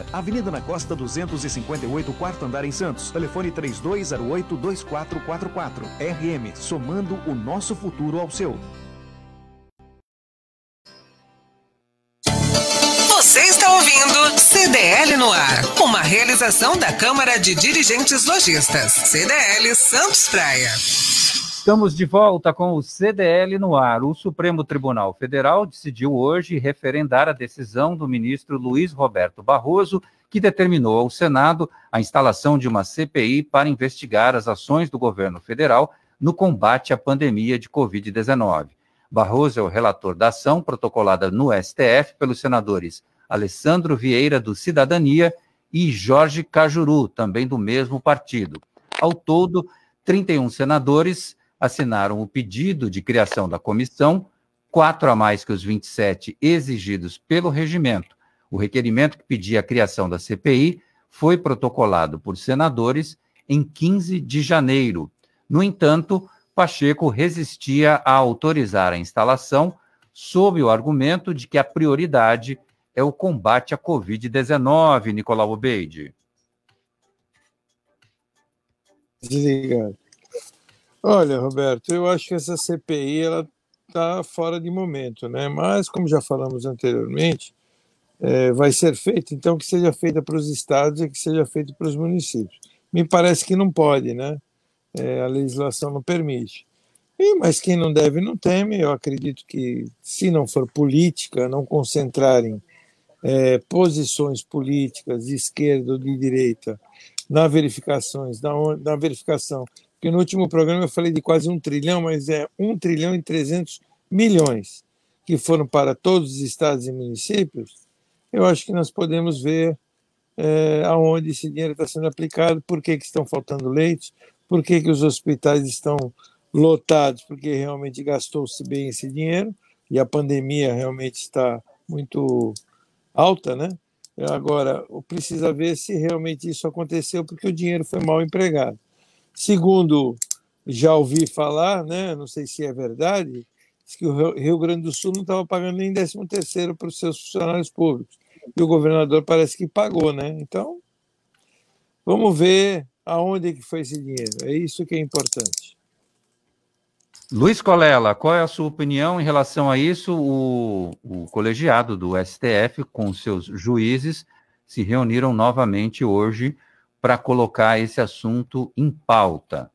Avenida. Na Costa 258, quarto andar em Santos. Telefone 3208-2444. RM, somando o nosso futuro ao seu. Você está ouvindo CDL no ar, uma realização da Câmara de Dirigentes Lojistas, CDL Santos Praia. Estamos de volta com o CDL no ar. O Supremo Tribunal Federal decidiu hoje referendar a decisão do ministro Luiz Roberto Barroso, que determinou ao Senado a instalação de uma CPI para investigar as ações do governo federal no combate à pandemia de Covid-19. Barroso é o relator da ação protocolada no STF pelos senadores Alessandro Vieira, do Cidadania, e Jorge Cajuru, também do mesmo partido. Ao todo, 31 senadores assinaram o pedido de criação da comissão, quatro a mais que os 27 exigidos pelo regimento. O requerimento que pedia a criação da CPI foi protocolado por senadores em 15 de janeiro. No entanto, Pacheco resistia a autorizar a instalação sob o argumento de que a prioridade é o combate à Covid-19, Nicolau Obeide. Desligado. Olha, Roberto, eu acho que essa CPI ela está fora de momento, né? Mas como já falamos anteriormente, é, vai ser feita, então que seja feita para os estados e que seja feita para os municípios. Me parece que não pode, né? É, a legislação não permite. E, mas quem não deve não teme. Eu acredito que se não for política, não concentrarem é, posições políticas de esquerda ou de direita na verificações, na, na verificação porque no último programa eu falei de quase um trilhão, mas é um trilhão e 300 milhões que foram para todos os estados e municípios, eu acho que nós podemos ver é, aonde esse dinheiro está sendo aplicado, por que, que estão faltando leitos, por que, que os hospitais estão lotados, porque realmente gastou-se bem esse dinheiro e a pandemia realmente está muito alta, né? Agora, precisa ver se realmente isso aconteceu, porque o dinheiro foi mal empregado. Segundo, já ouvi falar, né, não sei se é verdade, que o Rio Grande do Sul não estava pagando nem 13 terceiro para os seus funcionários públicos. E o governador parece que pagou, né? Então, vamos ver aonde que foi esse dinheiro. É isso que é importante. Luiz Colela, qual é a sua opinião em relação a isso? O, o colegiado do STF, com seus juízes, se reuniram novamente hoje para colocar esse assunto em pauta?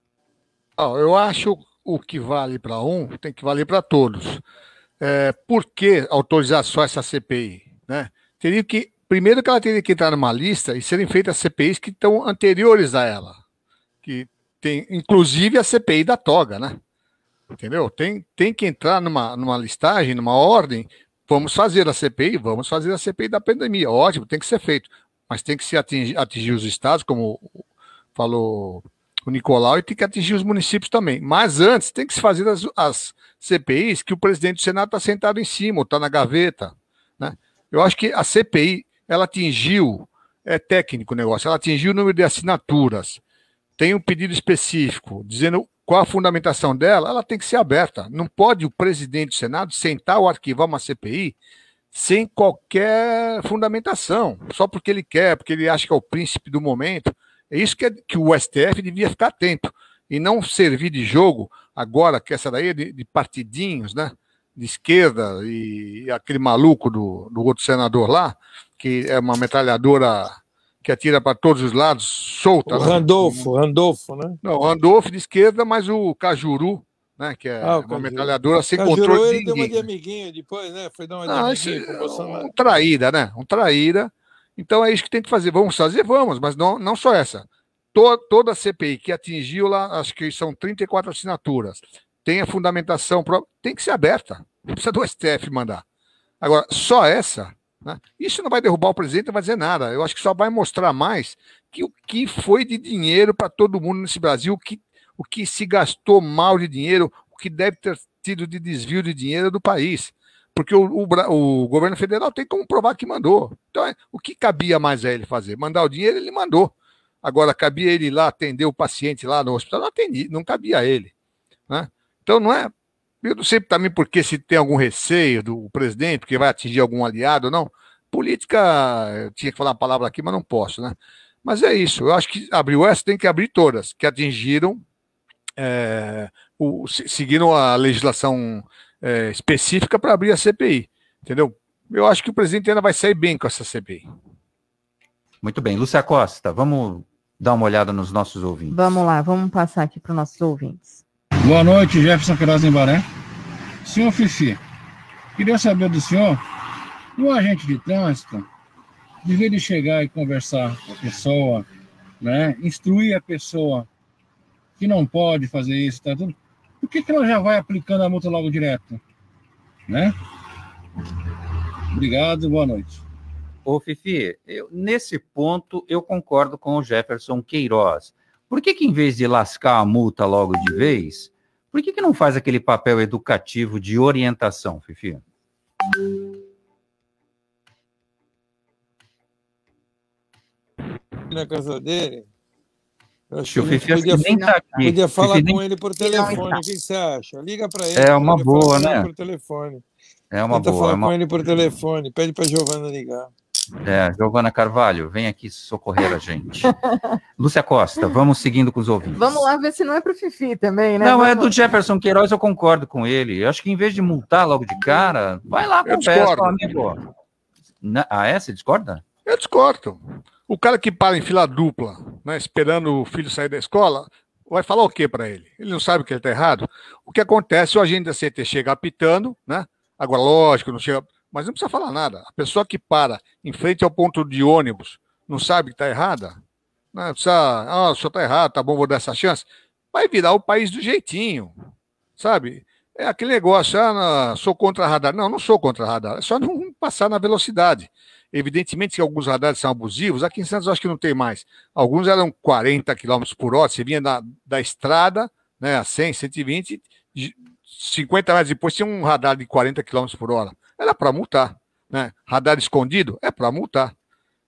eu acho o que vale para um tem que valer para todos. É, por que autorizar só essa CPI? Né? Teria que, primeiro que ela teria que entrar numa lista e serem feitas CPIs que estão anteriores a ela. Que tem, inclusive a CPI da toga, né? Entendeu? Tem, tem que entrar numa, numa listagem, numa ordem. Vamos fazer a CPI, vamos fazer a CPI da pandemia. Ótimo, tem que ser feito mas tem que se atingir, atingir os estados, como falou o Nicolau, e tem que atingir os municípios também. Mas antes, tem que se fazer as, as CPIs que o presidente do Senado está sentado em cima, ou está na gaveta. Né? Eu acho que a CPI, ela atingiu, é técnico o negócio, ela atingiu o número de assinaturas, tem um pedido específico, dizendo qual a fundamentação dela, ela tem que ser aberta. Não pode o presidente do Senado sentar ou arquivar uma CPI sem qualquer fundamentação, só porque ele quer, porque ele acha que é o príncipe do momento. É isso que, é, que o STF devia ficar atento e não servir de jogo agora, que essa daí é de, de partidinhos, né? De esquerda e, e aquele maluco do, do outro senador lá, que é uma metralhadora que atira para todos os lados, solta. O né? Randolfo, Randolfo, né? Não, Randolfo de esquerda, mas o Cajuru né? Que é ah, uma metralhadora sem Cajuru, controle ele de ninguém. deu uma de amiguinho depois, né? Foi dar uma de ah, amiguinho com Bolsonaro. Um traíra, né? Um traíra. Então é isso que tem que fazer. Vamos fazer? Vamos, mas não, não só essa. Toda, toda a CPI que atingiu lá, acho que são 34 assinaturas, tem a fundamentação, tem que ser aberta. Não precisa do STF mandar. Agora, só essa, né? isso não vai derrubar o presidente, não vai dizer nada. Eu acho que só vai mostrar mais que o que foi de dinheiro para todo mundo nesse Brasil, que o que se gastou mal de dinheiro, o que deve ter tido de desvio de dinheiro do país. Porque o, o, o governo federal tem como provar que mandou. Então, é, o que cabia mais a ele fazer? Mandar o dinheiro, ele mandou. Agora, cabia ele ir lá atender o paciente lá no hospital? Não atendi, não cabia a ele. Né? Então, não é. Eu não sei também porque se tem algum receio do presidente, porque vai atingir algum aliado ou não. política, eu tinha que falar uma palavra aqui, mas não posso, né? Mas é isso, eu acho que abriu essa, tem que abrir todas, que atingiram, é, o, seguiram a legislação é, específica para abrir a CPI, entendeu? Eu acho que o presidente ainda vai sair bem com essa CPI. Muito bem. Lúcia Costa, vamos dar uma olhada nos nossos ouvintes. Vamos lá, vamos passar aqui para os nossos ouvintes. Boa noite, Jefferson Queiroz Embaré. Senhor Fifi, queria saber do senhor, o agente de trânsito, de vez de chegar e conversar com a pessoa, né, instruir a pessoa que não pode fazer isso, tá tudo, por que, que ela já vai aplicando a multa logo direto? Né? Obrigado, boa noite. Ô, Fifi, eu, nesse ponto eu concordo com o Jefferson Queiroz. Por que, que em vez de lascar a multa logo de vez, por que, que não faz aquele papel educativo de orientação, Fifi? Na casa dele? Acho que o Fifi podia, nem tá aqui. podia falar Fifi com nem... ele por telefone. O que você acha? Liga para ele. É uma boa, né? Por telefone. É uma Tenta boa. falar é uma... com ele por telefone. Pede para Giovana ligar. É, Giovana Carvalho, vem aqui socorrer a gente. Lúcia Costa, vamos seguindo com os ouvintes. Vamos lá ver se não é para o Fifi também, né? Não, vamos... é do Jefferson Queiroz, eu concordo com ele. Eu acho que em vez de multar logo de cara, vai lá com o amigo. Na... Ah, é? Você discorda? Eu discordo. O cara que para em fila dupla, né, esperando o filho sair da escola, vai falar o que para ele? Ele não sabe que ele está errado. O que acontece, o agente da CT chega apitando, né? Agora, lógico, não chega mas não precisa falar nada. A pessoa que para em frente ao ponto de ônibus não sabe que está errada, não precisa, ah, o senhor está errado, tá bom, vou dar essa chance. Vai virar o país do jeitinho, sabe? É aquele negócio, ah, sou contra radar. Não, não sou contra radar, é só não passar na velocidade. Evidentemente que alguns radares são abusivos, aqui em Santos eu acho que não tem mais. Alguns eram 40 km por hora, você vinha da, da estrada, né, a 100, 120, 50 metros depois tinha um radar de 40 km por hora era para multar. Né? Radar escondido é para multar.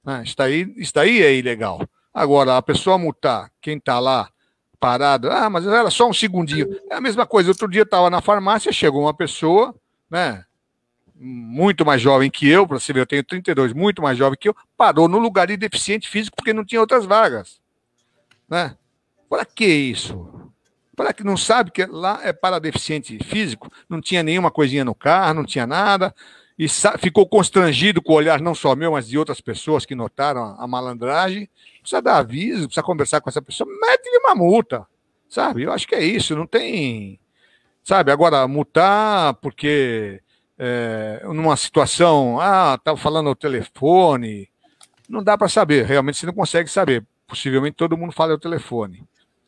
Né? Isso, daí, isso daí é ilegal. Agora, a pessoa multar quem está lá parado, ah, mas era só um segundinho. É a mesma coisa. Outro dia estava na farmácia, chegou uma pessoa, né? Muito mais jovem que eu, para você ver, eu tenho 32, muito mais jovem que eu, parou no lugar de deficiente físico porque não tinha outras vagas. Né? Para que isso? Para que não sabe que lá é para deficiente físico, não tinha nenhuma coisinha no carro, não tinha nada, e ficou constrangido com o olhar não só meu, mas de outras pessoas que notaram a malandragem. Precisa dar aviso, precisa conversar com essa pessoa, mete-lhe uma multa, sabe? Eu acho que é isso, não tem. Sabe, agora, multar porque é, numa situação, ah, estava falando ao telefone, não dá para saber, realmente você não consegue saber. Possivelmente todo mundo fala ao telefone.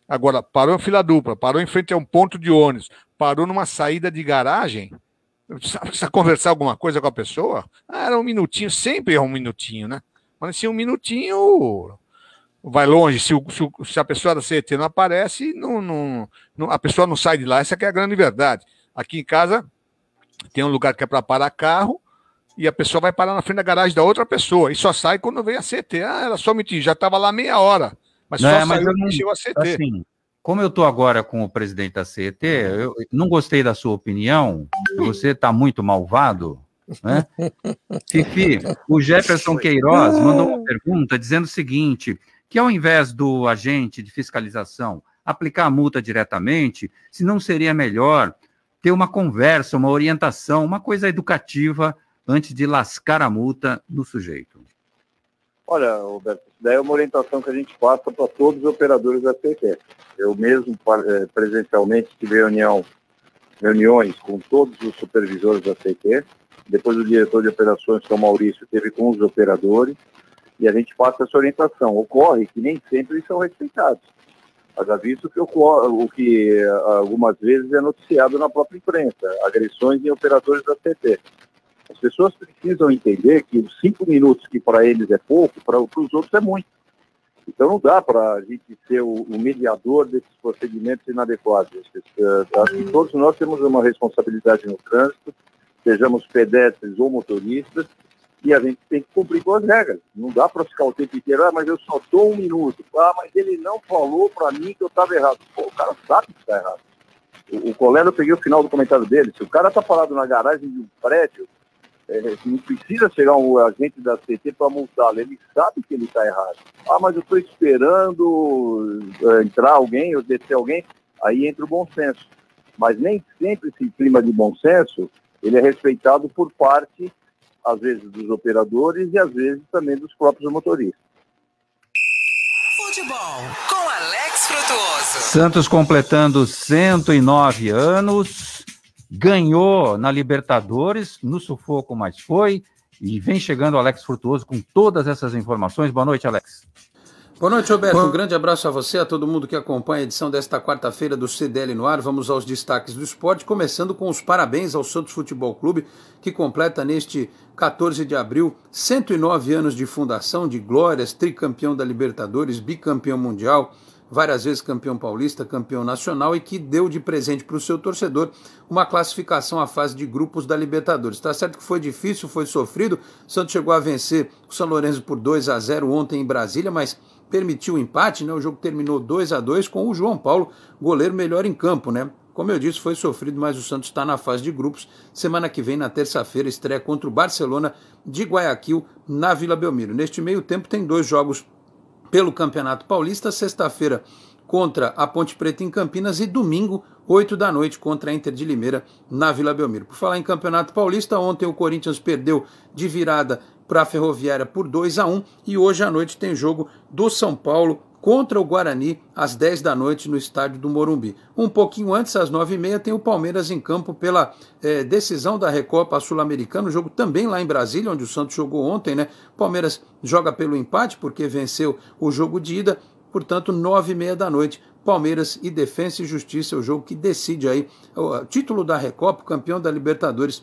Agora, parou em fila dupla, parou em frente a um ponto de ônibus, parou numa saída de garagem, precisa conversar alguma coisa com a pessoa? Ah, era um minutinho, sempre é um minutinho, né? Mas se um minutinho vai longe, se, o, se, a pessoa da CET não aparece, não, não, não, a pessoa não sai de lá, essa é a grande verdade. Aqui em casa tem um lugar que é para parar carro, e a pessoa vai parar na frente da garagem da outra pessoa, e só sai quando vem a CT. Ah, ela só mentiu, já estava lá meia hora. Mas não, só é, mas saiu eu não, chegou a CT. Assim, como eu estou agora com o presidente da CET, eu não gostei da sua opinião, você está muito malvado, né? Fifi, o Jefferson Queiroz mandou uma pergunta dizendo o seguinte, que ao invés do agente de fiscalização aplicar a multa diretamente, se não seria melhor ter uma conversa, uma orientação, uma coisa educativa antes de lascar a multa no sujeito. Olha, Roberto, isso daí é uma orientação que a gente passa para todos os operadores da CT. Eu mesmo, eh, presencialmente, tive reunião, reuniões com todos os supervisores da CT. Depois o diretor de operações, que é o Maurício, teve com os operadores. E a gente passa essa orientação. Ocorre que nem sempre eles são respeitados. Haja visto que ocorre, o que eh, algumas vezes é noticiado na própria imprensa, agressões em operadores da CT. As pessoas precisam entender que os cinco minutos que para eles é pouco, para os outros é muito. Então não dá para a gente ser o, o, mediador desses procedimentos inadequados. Acho que todos nós temos uma responsabilidade no trânsito, sejamos pedestres ou motoristas, e a gente tem que cumprir com as regras. Não dá para ficar o tempo inteiro, ah, mas eu só dou um minuto. Ah, mas ele não falou para mim que eu estava errado. Pô, o cara sabe que está errado. O, o Coleno, eu peguei o final do comentário dele. Se o cara está parado na garagem de um prédio, é, não precisa chegar um agente da CT para multá-lo, ele sabe que ele está errado. Ah, mas eu estou esperando é, entrar alguém ou descer alguém, aí entra o bom senso. Mas nem sempre esse clima de bom senso, ele é respeitado por parte, às vezes, dos operadores e às vezes também dos próprios motoristas. Futebol com Alex Frutuoso. Santos completando 109 anos, ganhou na Libertadores, no sufoco, mas foi. E vem chegando o Alex Frutuoso com todas essas informações. Boa noite, Alex. Boa noite, Roberto. Um grande abraço a você, a todo mundo que acompanha a edição desta quarta-feira do CDL no ar. Vamos aos destaques do esporte, começando com os parabéns ao Santos Futebol Clube, que completa neste 14 de abril 109 anos de fundação, de glórias, tricampeão da Libertadores, bicampeão mundial, várias vezes campeão paulista, campeão nacional e que deu de presente para o seu torcedor uma classificação à fase de grupos da Libertadores. Está certo que foi difícil, foi sofrido. O Santos chegou a vencer o São Lourenço por 2 a 0 ontem em Brasília, mas permitiu o empate, né? O jogo terminou 2 a 2 com o João Paulo, goleiro melhor em campo, né? Como eu disse, foi sofrido, mas o Santos está na fase de grupos. Semana que vem, na terça-feira, estreia contra o Barcelona de Guayaquil, na Vila Belmiro. Neste meio tempo, tem dois jogos pelo Campeonato Paulista. Sexta-feira, contra a Ponte Preta em Campinas e domingo, 8 da noite, contra a Inter de Limeira na Vila Belmiro. Por falar em Campeonato Paulista, ontem o Corinthians perdeu de virada para a Ferroviária por 2 a 1 e hoje à noite tem jogo do São Paulo contra o Guarani às 10 da noite no estádio do Morumbi. Um pouquinho antes, às 9h30, tem o Palmeiras em campo pela é, decisão da Recopa Sul-Americana, o jogo também lá em Brasília, onde o Santos jogou ontem, né? Palmeiras joga pelo empate porque venceu o jogo de ida, portanto, 9h30 da noite. Palmeiras e Defensa e Justiça, o jogo que decide aí o título da Recopa, campeão da Libertadores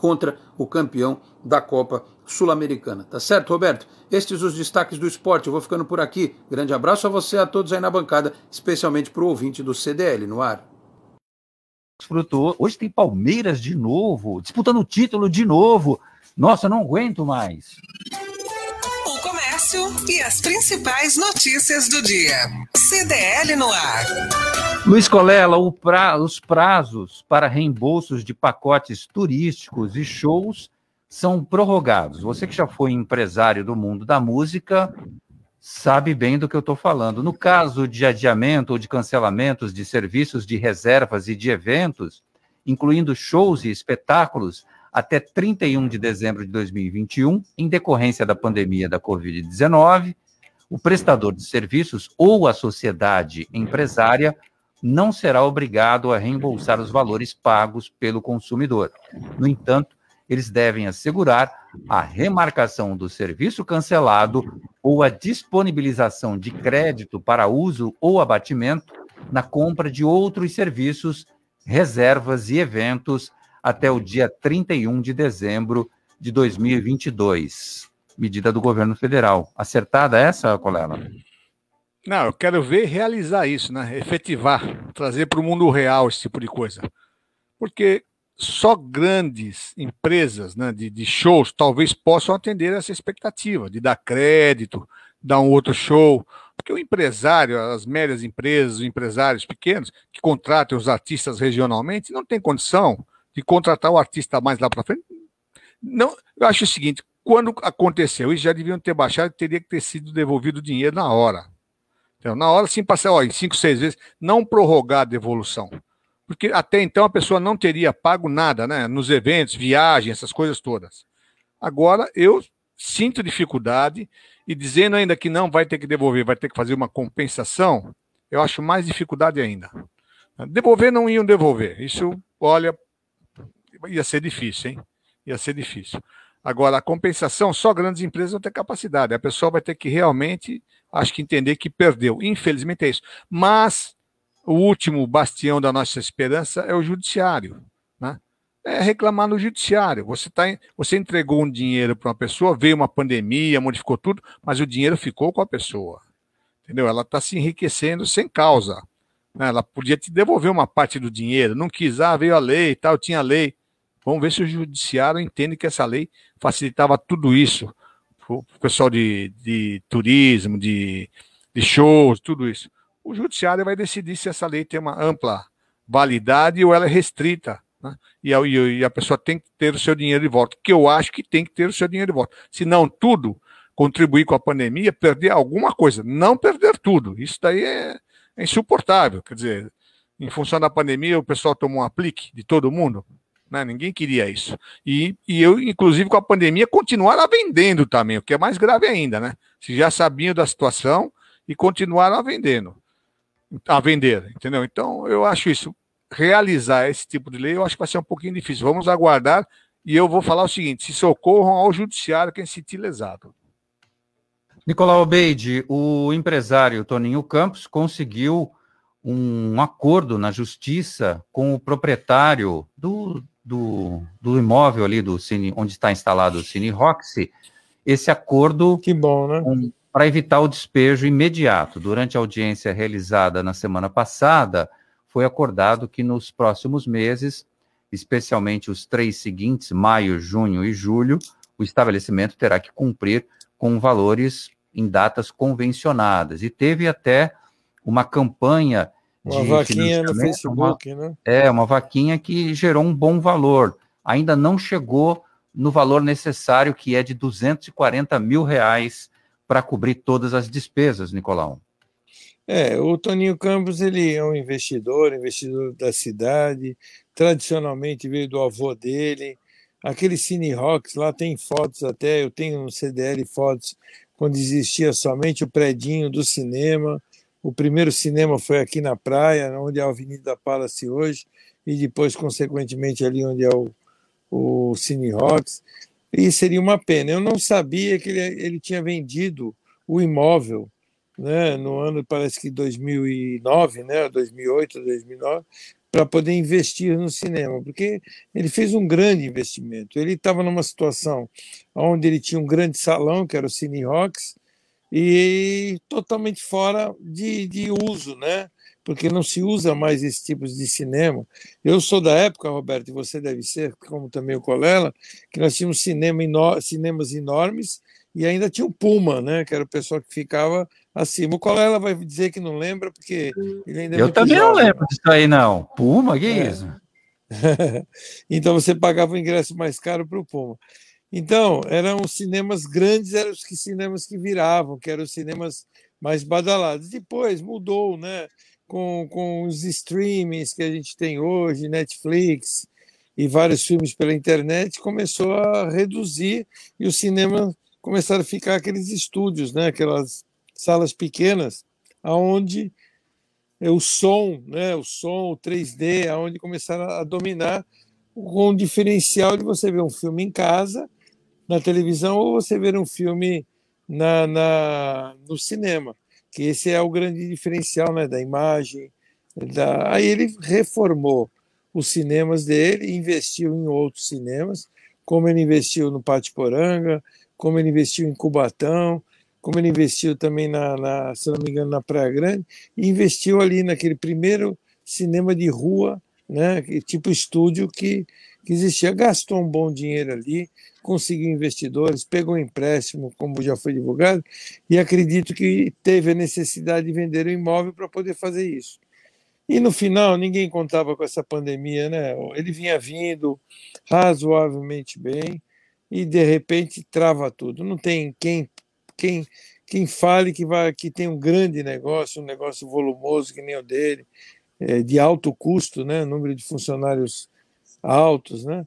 contra o campeão da Copa Sul-Americana. Tá certo, Roberto? Estes os destaques do esporte. Eu vou ficando por aqui. Grande abraço a você, a todos aí na bancada, especialmente para o ouvinte do CDL no ar. Hoje tem Palmeiras de novo, disputando o título de novo. Nossa, não aguento mais comércio e as principais notícias do dia. CDL no ar. Luiz Colela, pra, os prazos para reembolsos de pacotes turísticos e shows são prorrogados. Você que já foi empresário do mundo da música sabe bem do que eu estou falando. No caso de adiamento ou de cancelamentos de serviços de reservas e de eventos, incluindo shows e espetáculos, até 31 de dezembro de 2021, em decorrência da pandemia da Covid-19, o prestador de serviços ou a sociedade empresária não será obrigado a reembolsar os valores pagos pelo consumidor. No entanto, eles devem assegurar a remarcação do serviço cancelado ou a disponibilização de crédito para uso ou abatimento na compra de outros serviços, reservas e eventos até o dia 31 de dezembro de 2022. Medida do governo federal. Acertada essa, Colela? Não, eu quero ver realizar isso, né? Efetivar, trazer para o mundo real esse tipo de coisa. Porque só grandes empresas né, de, de, shows talvez possam atender essa expectativa de dar crédito, dar um outro show. Porque o empresário, as médias empresas, os empresários pequenos que contratam os artistas regionalmente, não tem condição de contratar o artista mais lá para frente. Não, eu acho o seguinte: quando aconteceu isso, já deviam ter baixado, teria que ter sido devolvido o dinheiro na hora. Então, na hora, sim, passar ó, em cinco, seis vezes, não prorrogar a devolução. Porque até então a pessoa não teria pago nada, né? Nos eventos, viagem, essas coisas todas. Agora, eu sinto dificuldade e dizendo ainda que não vai ter que devolver, vai ter que fazer uma compensação, eu acho mais dificuldade ainda. Devolver não iam devolver. Isso, olha, ia ser difícil, hein? Ia ser difícil. Agora, a compensação, só grandes empresas vão ter capacidade. A pessoa vai ter que realmente, acho que entender que perdeu. Infelizmente é isso. Mas o último bastião da nossa esperança é o judiciário. Né? É reclamar no judiciário. Você, tá, você entregou um dinheiro para uma pessoa, veio uma pandemia, modificou tudo, mas o dinheiro ficou com a pessoa. Entendeu? Ela está se enriquecendo sem causa. Né? Ela podia te devolver uma parte do dinheiro, não quis, ah, veio a lei e tal, tinha lei. Vamos ver se o judiciário entende que essa lei facilitava tudo isso. O pessoal de, de turismo, de, de shows, tudo isso. O judiciário vai decidir se essa lei tem uma ampla validade ou ela é restrita Né? E, a, e a pessoa tem que ter o seu dinheiro de volta, que eu acho que tem que ter o seu dinheiro de volta. Se não tudo, contribuir com a pandemia, perder alguma coisa, não perder tudo. Isso daí é, é insuportável. Quer dizer, em função da pandemia, o pessoal tomou um aplique de todo mundo. Né? Ninguém queria isso. E, e eu, inclusive, com a pandemia, continuaram vendendo também, o que é mais grave ainda, né? Se já sabiam da situação e continuaram vendendo. A vender, entendeu? Então, eu acho isso. Realizar esse tipo de lei, eu acho que vai ser um pouquinho difícil. Vamos aguardar. E eu vou falar o seguinte: se socorram ao judiciário quem se sentir lesado. Nicolau Beide, o empresário Toninho Campos conseguiu um acordo na justiça com o proprietário do, do, do imóvel ali do Cine, onde está instalado o Cine Roxy. Esse acordo que bom, né? Um, para evitar o despejo imediato. Durante a audiência realizada na semana passada, foi acordado que nos próximos meses, especialmente os três seguintes, maio, junho e julho, o estabelecimento terá que cumprir com valores em datas convencionadas. E teve até uma campanha uma vaquinha no Facebook, uma, né? É, uma vaquinha que gerou um bom valor. Ainda não chegou no valor necessário, que é de 240 mil reais para cobrir todas as despesas, Nicolau. É, o Toninho Campos ele é um investidor, investidor da cidade, tradicionalmente veio do avô dele. Aquele Cine Rocks lá tem fotos até, eu tenho no CDL fotos quando existia somente o predinho do cinema. O primeiro cinema foi aqui na praia, onde é a Avenida Palace hoje, e depois, consequentemente, ali onde é o, o Cine Rocks. E seria uma pena. Eu não sabia que ele, ele tinha vendido o imóvel né, no ano, parece que 2009, né, 2008, 2009, para poder investir no cinema, porque ele fez um grande investimento. Ele estava numa situação onde ele tinha um grande salão, que era o Cine Rocks, e totalmente fora de, de uso, né? Porque não se usa mais esse tipo de cinema. Eu sou da época, Roberto, e você deve ser, como também o Colela, que nós tínhamos cinema cinemas enormes e ainda tinha o Puma, né, que era o pessoal que ficava acima. O Colela vai dizer que não lembra, porque ele ainda é Eu também jovem. não lembro disso aí, não. Puma, que é. isso? então você pagava o ingresso mais caro para o Puma. Então, eram os cinemas grandes, eram os que cinemas que viravam, que eram os cinemas mais badalados. Depois mudou, né? Com, com os streamings que a gente tem hoje, Netflix e vários filmes pela internet, começou a reduzir e o cinema começaram a ficar aqueles estúdios, né? Aquelas salas pequenas, aonde o som, né? O som, o 3D, aonde começaram a dominar com o diferencial de você ver um filme em casa na televisão ou você ver um filme na, na, no cinema, que esse é o grande diferencial né, da imagem. Da... Aí ele reformou os cinemas dele, investiu em outros cinemas, como ele investiu no Pátio Poranga, como ele investiu em Cubatão, como ele investiu também na, na, se não me engano, na Praia Grande, e investiu ali naquele primeiro cinema de rua, né, tipo estúdio que, que existia. Gastou um bom dinheiro ali, conseguiu investidores, pegou um empréstimo, como já foi divulgado, e acredito que teve a necessidade de vender o imóvel para poder fazer isso. E no final, ninguém contava com essa pandemia, né? Ele vinha vindo razoavelmente bem e de repente trava tudo. Não tem quem quem quem fale que vai que tem um grande negócio, um negócio volumoso que nem o dele, é, de alto custo, né? Número de funcionários altos, né?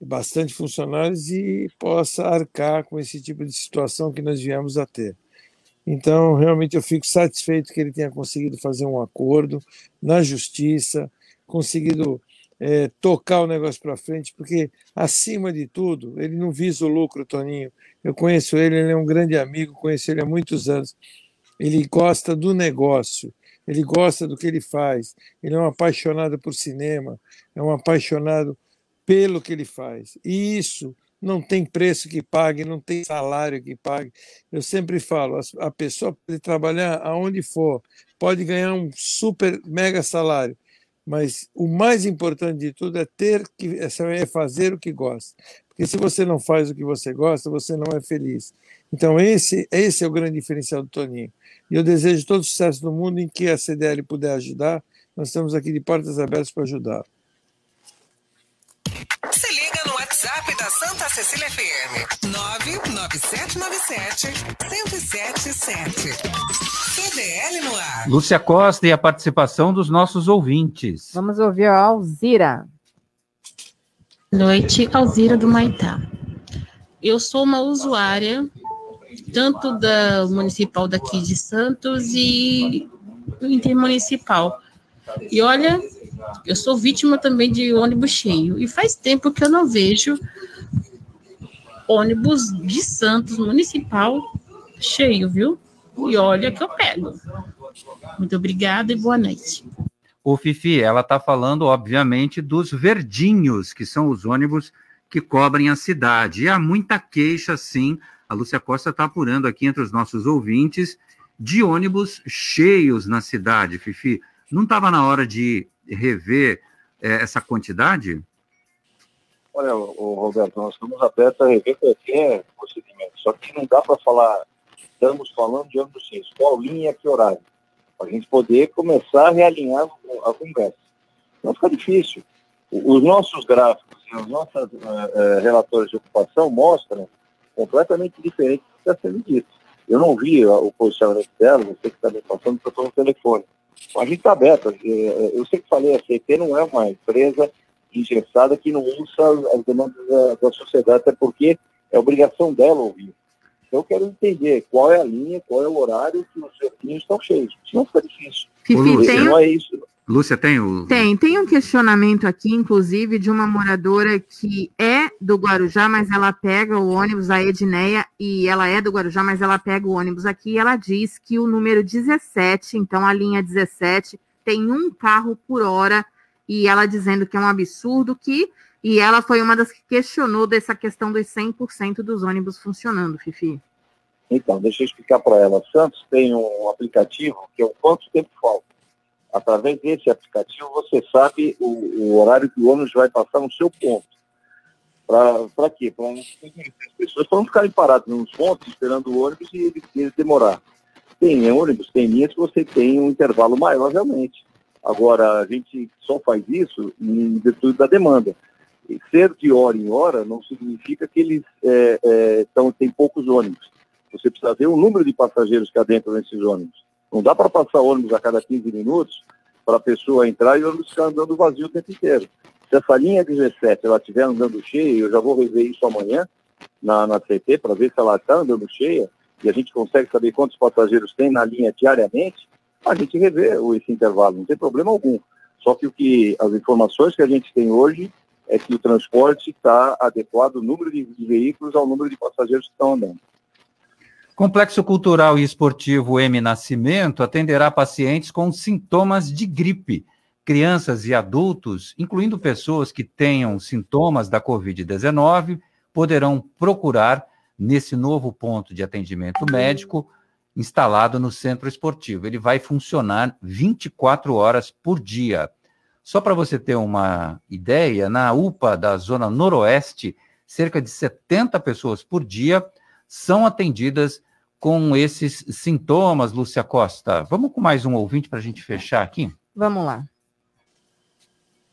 bastante funcionários e possa arcar com esse tipo de situação que nós viemos a ter. Então, realmente, eu fico satisfeito que ele tenha conseguido fazer um acordo na justiça, conseguido é, tocar o negócio para frente, porque, acima de tudo, ele não visa o lucro, Toninho. Eu conheço ele, ele é um grande amigo, conheço ele há muitos anos. Ele gosta do negócio, ele gosta do que ele faz, ele é um apaixonado por cinema, é um apaixonado pelo que ele faz. E isso não tem preço que pague, não tem salário que pague. Eu sempre falo, a pessoa pode trabalhar aonde for, pode ganhar um super mega salário, mas o mais importante de tudo é ter que é fazer o que gosta. Porque se você não faz o que você gosta, você não é feliz. Então esse esse é o grande diferencial do Toninho. E eu desejo todo o sucesso do mundo em que a CDL puder ajudar. Nós estamos aqui de portas abertas para ajudar. Santa Cecília FM. 99797 1077. CDL no ar. Lúcia Costa e a participação dos nossos ouvintes. Vamos ouvir a Alzira. Noite, Alzira do Maitá. Eu sou uma usuária tanto da municipal daqui de Santos e intermunicipal. E olha, eu sou vítima também de ônibus cheio. E faz tempo que eu não vejo ônibus de Santos municipal cheio, viu? E olha que eu pego. Muito obrigada e boa noite. O Fifi, ela está falando, obviamente, dos verdinhos, que são os ônibus que cobrem a cidade. E há muita queixa, sim. A Lúcia Costa está apurando aqui entre os nossos ouvintes de ônibus cheios na cidade, Fifi. Não estava na hora de rever é, essa quantidade? Olha, Roberto, nós estamos abertos a rever qualquer procedimento. Só que não dá para falar, estamos falando de ônibus cheios, qual linha, que horário, para a gente poder começar a realinhar a conversa. Não fica difícil. Os nossos gráficos e os nossos uh, uh, relatórios de ocupação mostram completamente diferente do que está sendo dito. Eu não vi o posicionamento dela, você que está me passando, porque eu estou no telefone. A gente está aberto. Eu sempre falei, a CT não é uma empresa engessada que não usa as demandas da, da sociedade, até porque é obrigação dela ouvir. Então eu quero entender qual é a linha, qual é o horário que os servinhos estão cheios. Senão fica difícil. Fifi, tem... Não é isso. Lúcia, tem o. Tem, tem um questionamento aqui, inclusive, de uma moradora que é do Guarujá, mas ela pega o ônibus, a Edneia, e ela é do Guarujá, mas ela pega o ônibus aqui e ela diz que o número 17, então a linha 17, tem um carro por hora, e ela dizendo que é um absurdo que. E ela foi uma das que questionou dessa questão dos 100% dos ônibus funcionando, Fifi. Então, deixa eu explicar para ela. Santos tem um aplicativo que é o quanto tempo falta através desse aplicativo, você sabe o, o, horário que o ônibus vai passar no seu ponto. Para quê? Para as pessoas não ficarem paradas nos pontos esperando o ônibus e ele, ele demorar. Tem ônibus, tem linhas que você tem um intervalo maior realmente. Agora, a gente só faz isso em virtude da demanda. E ser de hora em hora não significa que eles é, é, tão, tem poucos ônibus. Você precisa ver o número de passageiros que há dentro desses ônibus. Não dá para passar ônibus a cada 15 minutos para a pessoa entrar e o ônibus ficar andando vazio o tempo inteiro. Se essa linha 17 ela estiver andando cheia, eu já vou rever isso amanhã na, na CT para ver se ela está andando cheia e a gente consegue saber quantos passageiros tem na linha diariamente, a gente revê esse intervalo, não tem problema algum. Só que o que as informações que a gente tem hoje é que o transporte está adequado, o número de, de veículos ao número de passageiros que estão andando. Complexo Cultural e Esportivo M Nascimento atenderá pacientes com sintomas de gripe, crianças e adultos, incluindo pessoas que tenham sintomas da Covid-19, poderão procurar nesse novo ponto de atendimento médico instalado no centro esportivo. Ele vai funcionar 24 horas por dia. Só para você ter uma ideia, na UPA da Zona Noroeste, cerca de 70 pessoas por dia são atendidas com esses sintomas, Lúcia Costa. Vamos com mais um ouvinte para a gente fechar aqui? Vamos lá.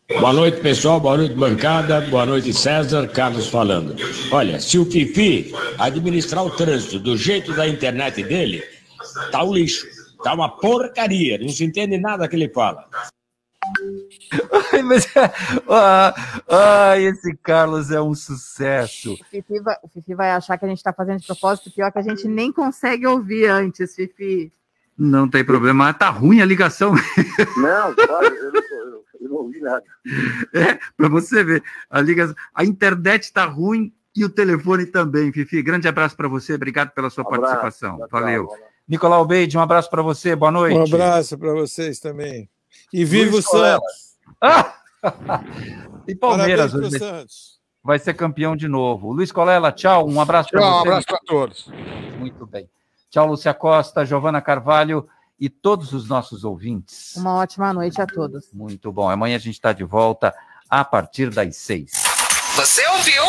Boa noite, pessoal. Boa noite, bancada. Boa noite, César. Carlos falando. Olha, se o Fifi administrar o trânsito do jeito da internet dele, tá um lixo. Tá uma porcaria. Não se entende nada que ele fala. Ai, mas, ah, ah, esse Carlos é um sucesso. O Fifi, vai, o Fifi vai achar que a gente está fazendo de propósito, pior que a gente nem consegue ouvir antes, Fifi. Não tem problema, tá ruim a ligação. Não, claro, eu não, eu, eu não ouvi nada. É, para você ver, a ligação, a internet está ruim e o telefone também, Fifi. Grande abraço para você, obrigado pela sua abraço, participação. Valeu. Nicolau Beide, um abraço para você, boa noite. Um abraço para vocês também. E viva o Santos! Ah! e Palmeiras hoje vai ser campeão de novo. Luiz Colela, tchau, um abraço para você. Um abraço para todos. Muito bem. Tchau, Lúcia Costa, Giovana Carvalho e todos os nossos ouvintes. Uma ótima noite a todos. Muito bom. Amanhã a gente está de volta a partir das seis. Você ouviu?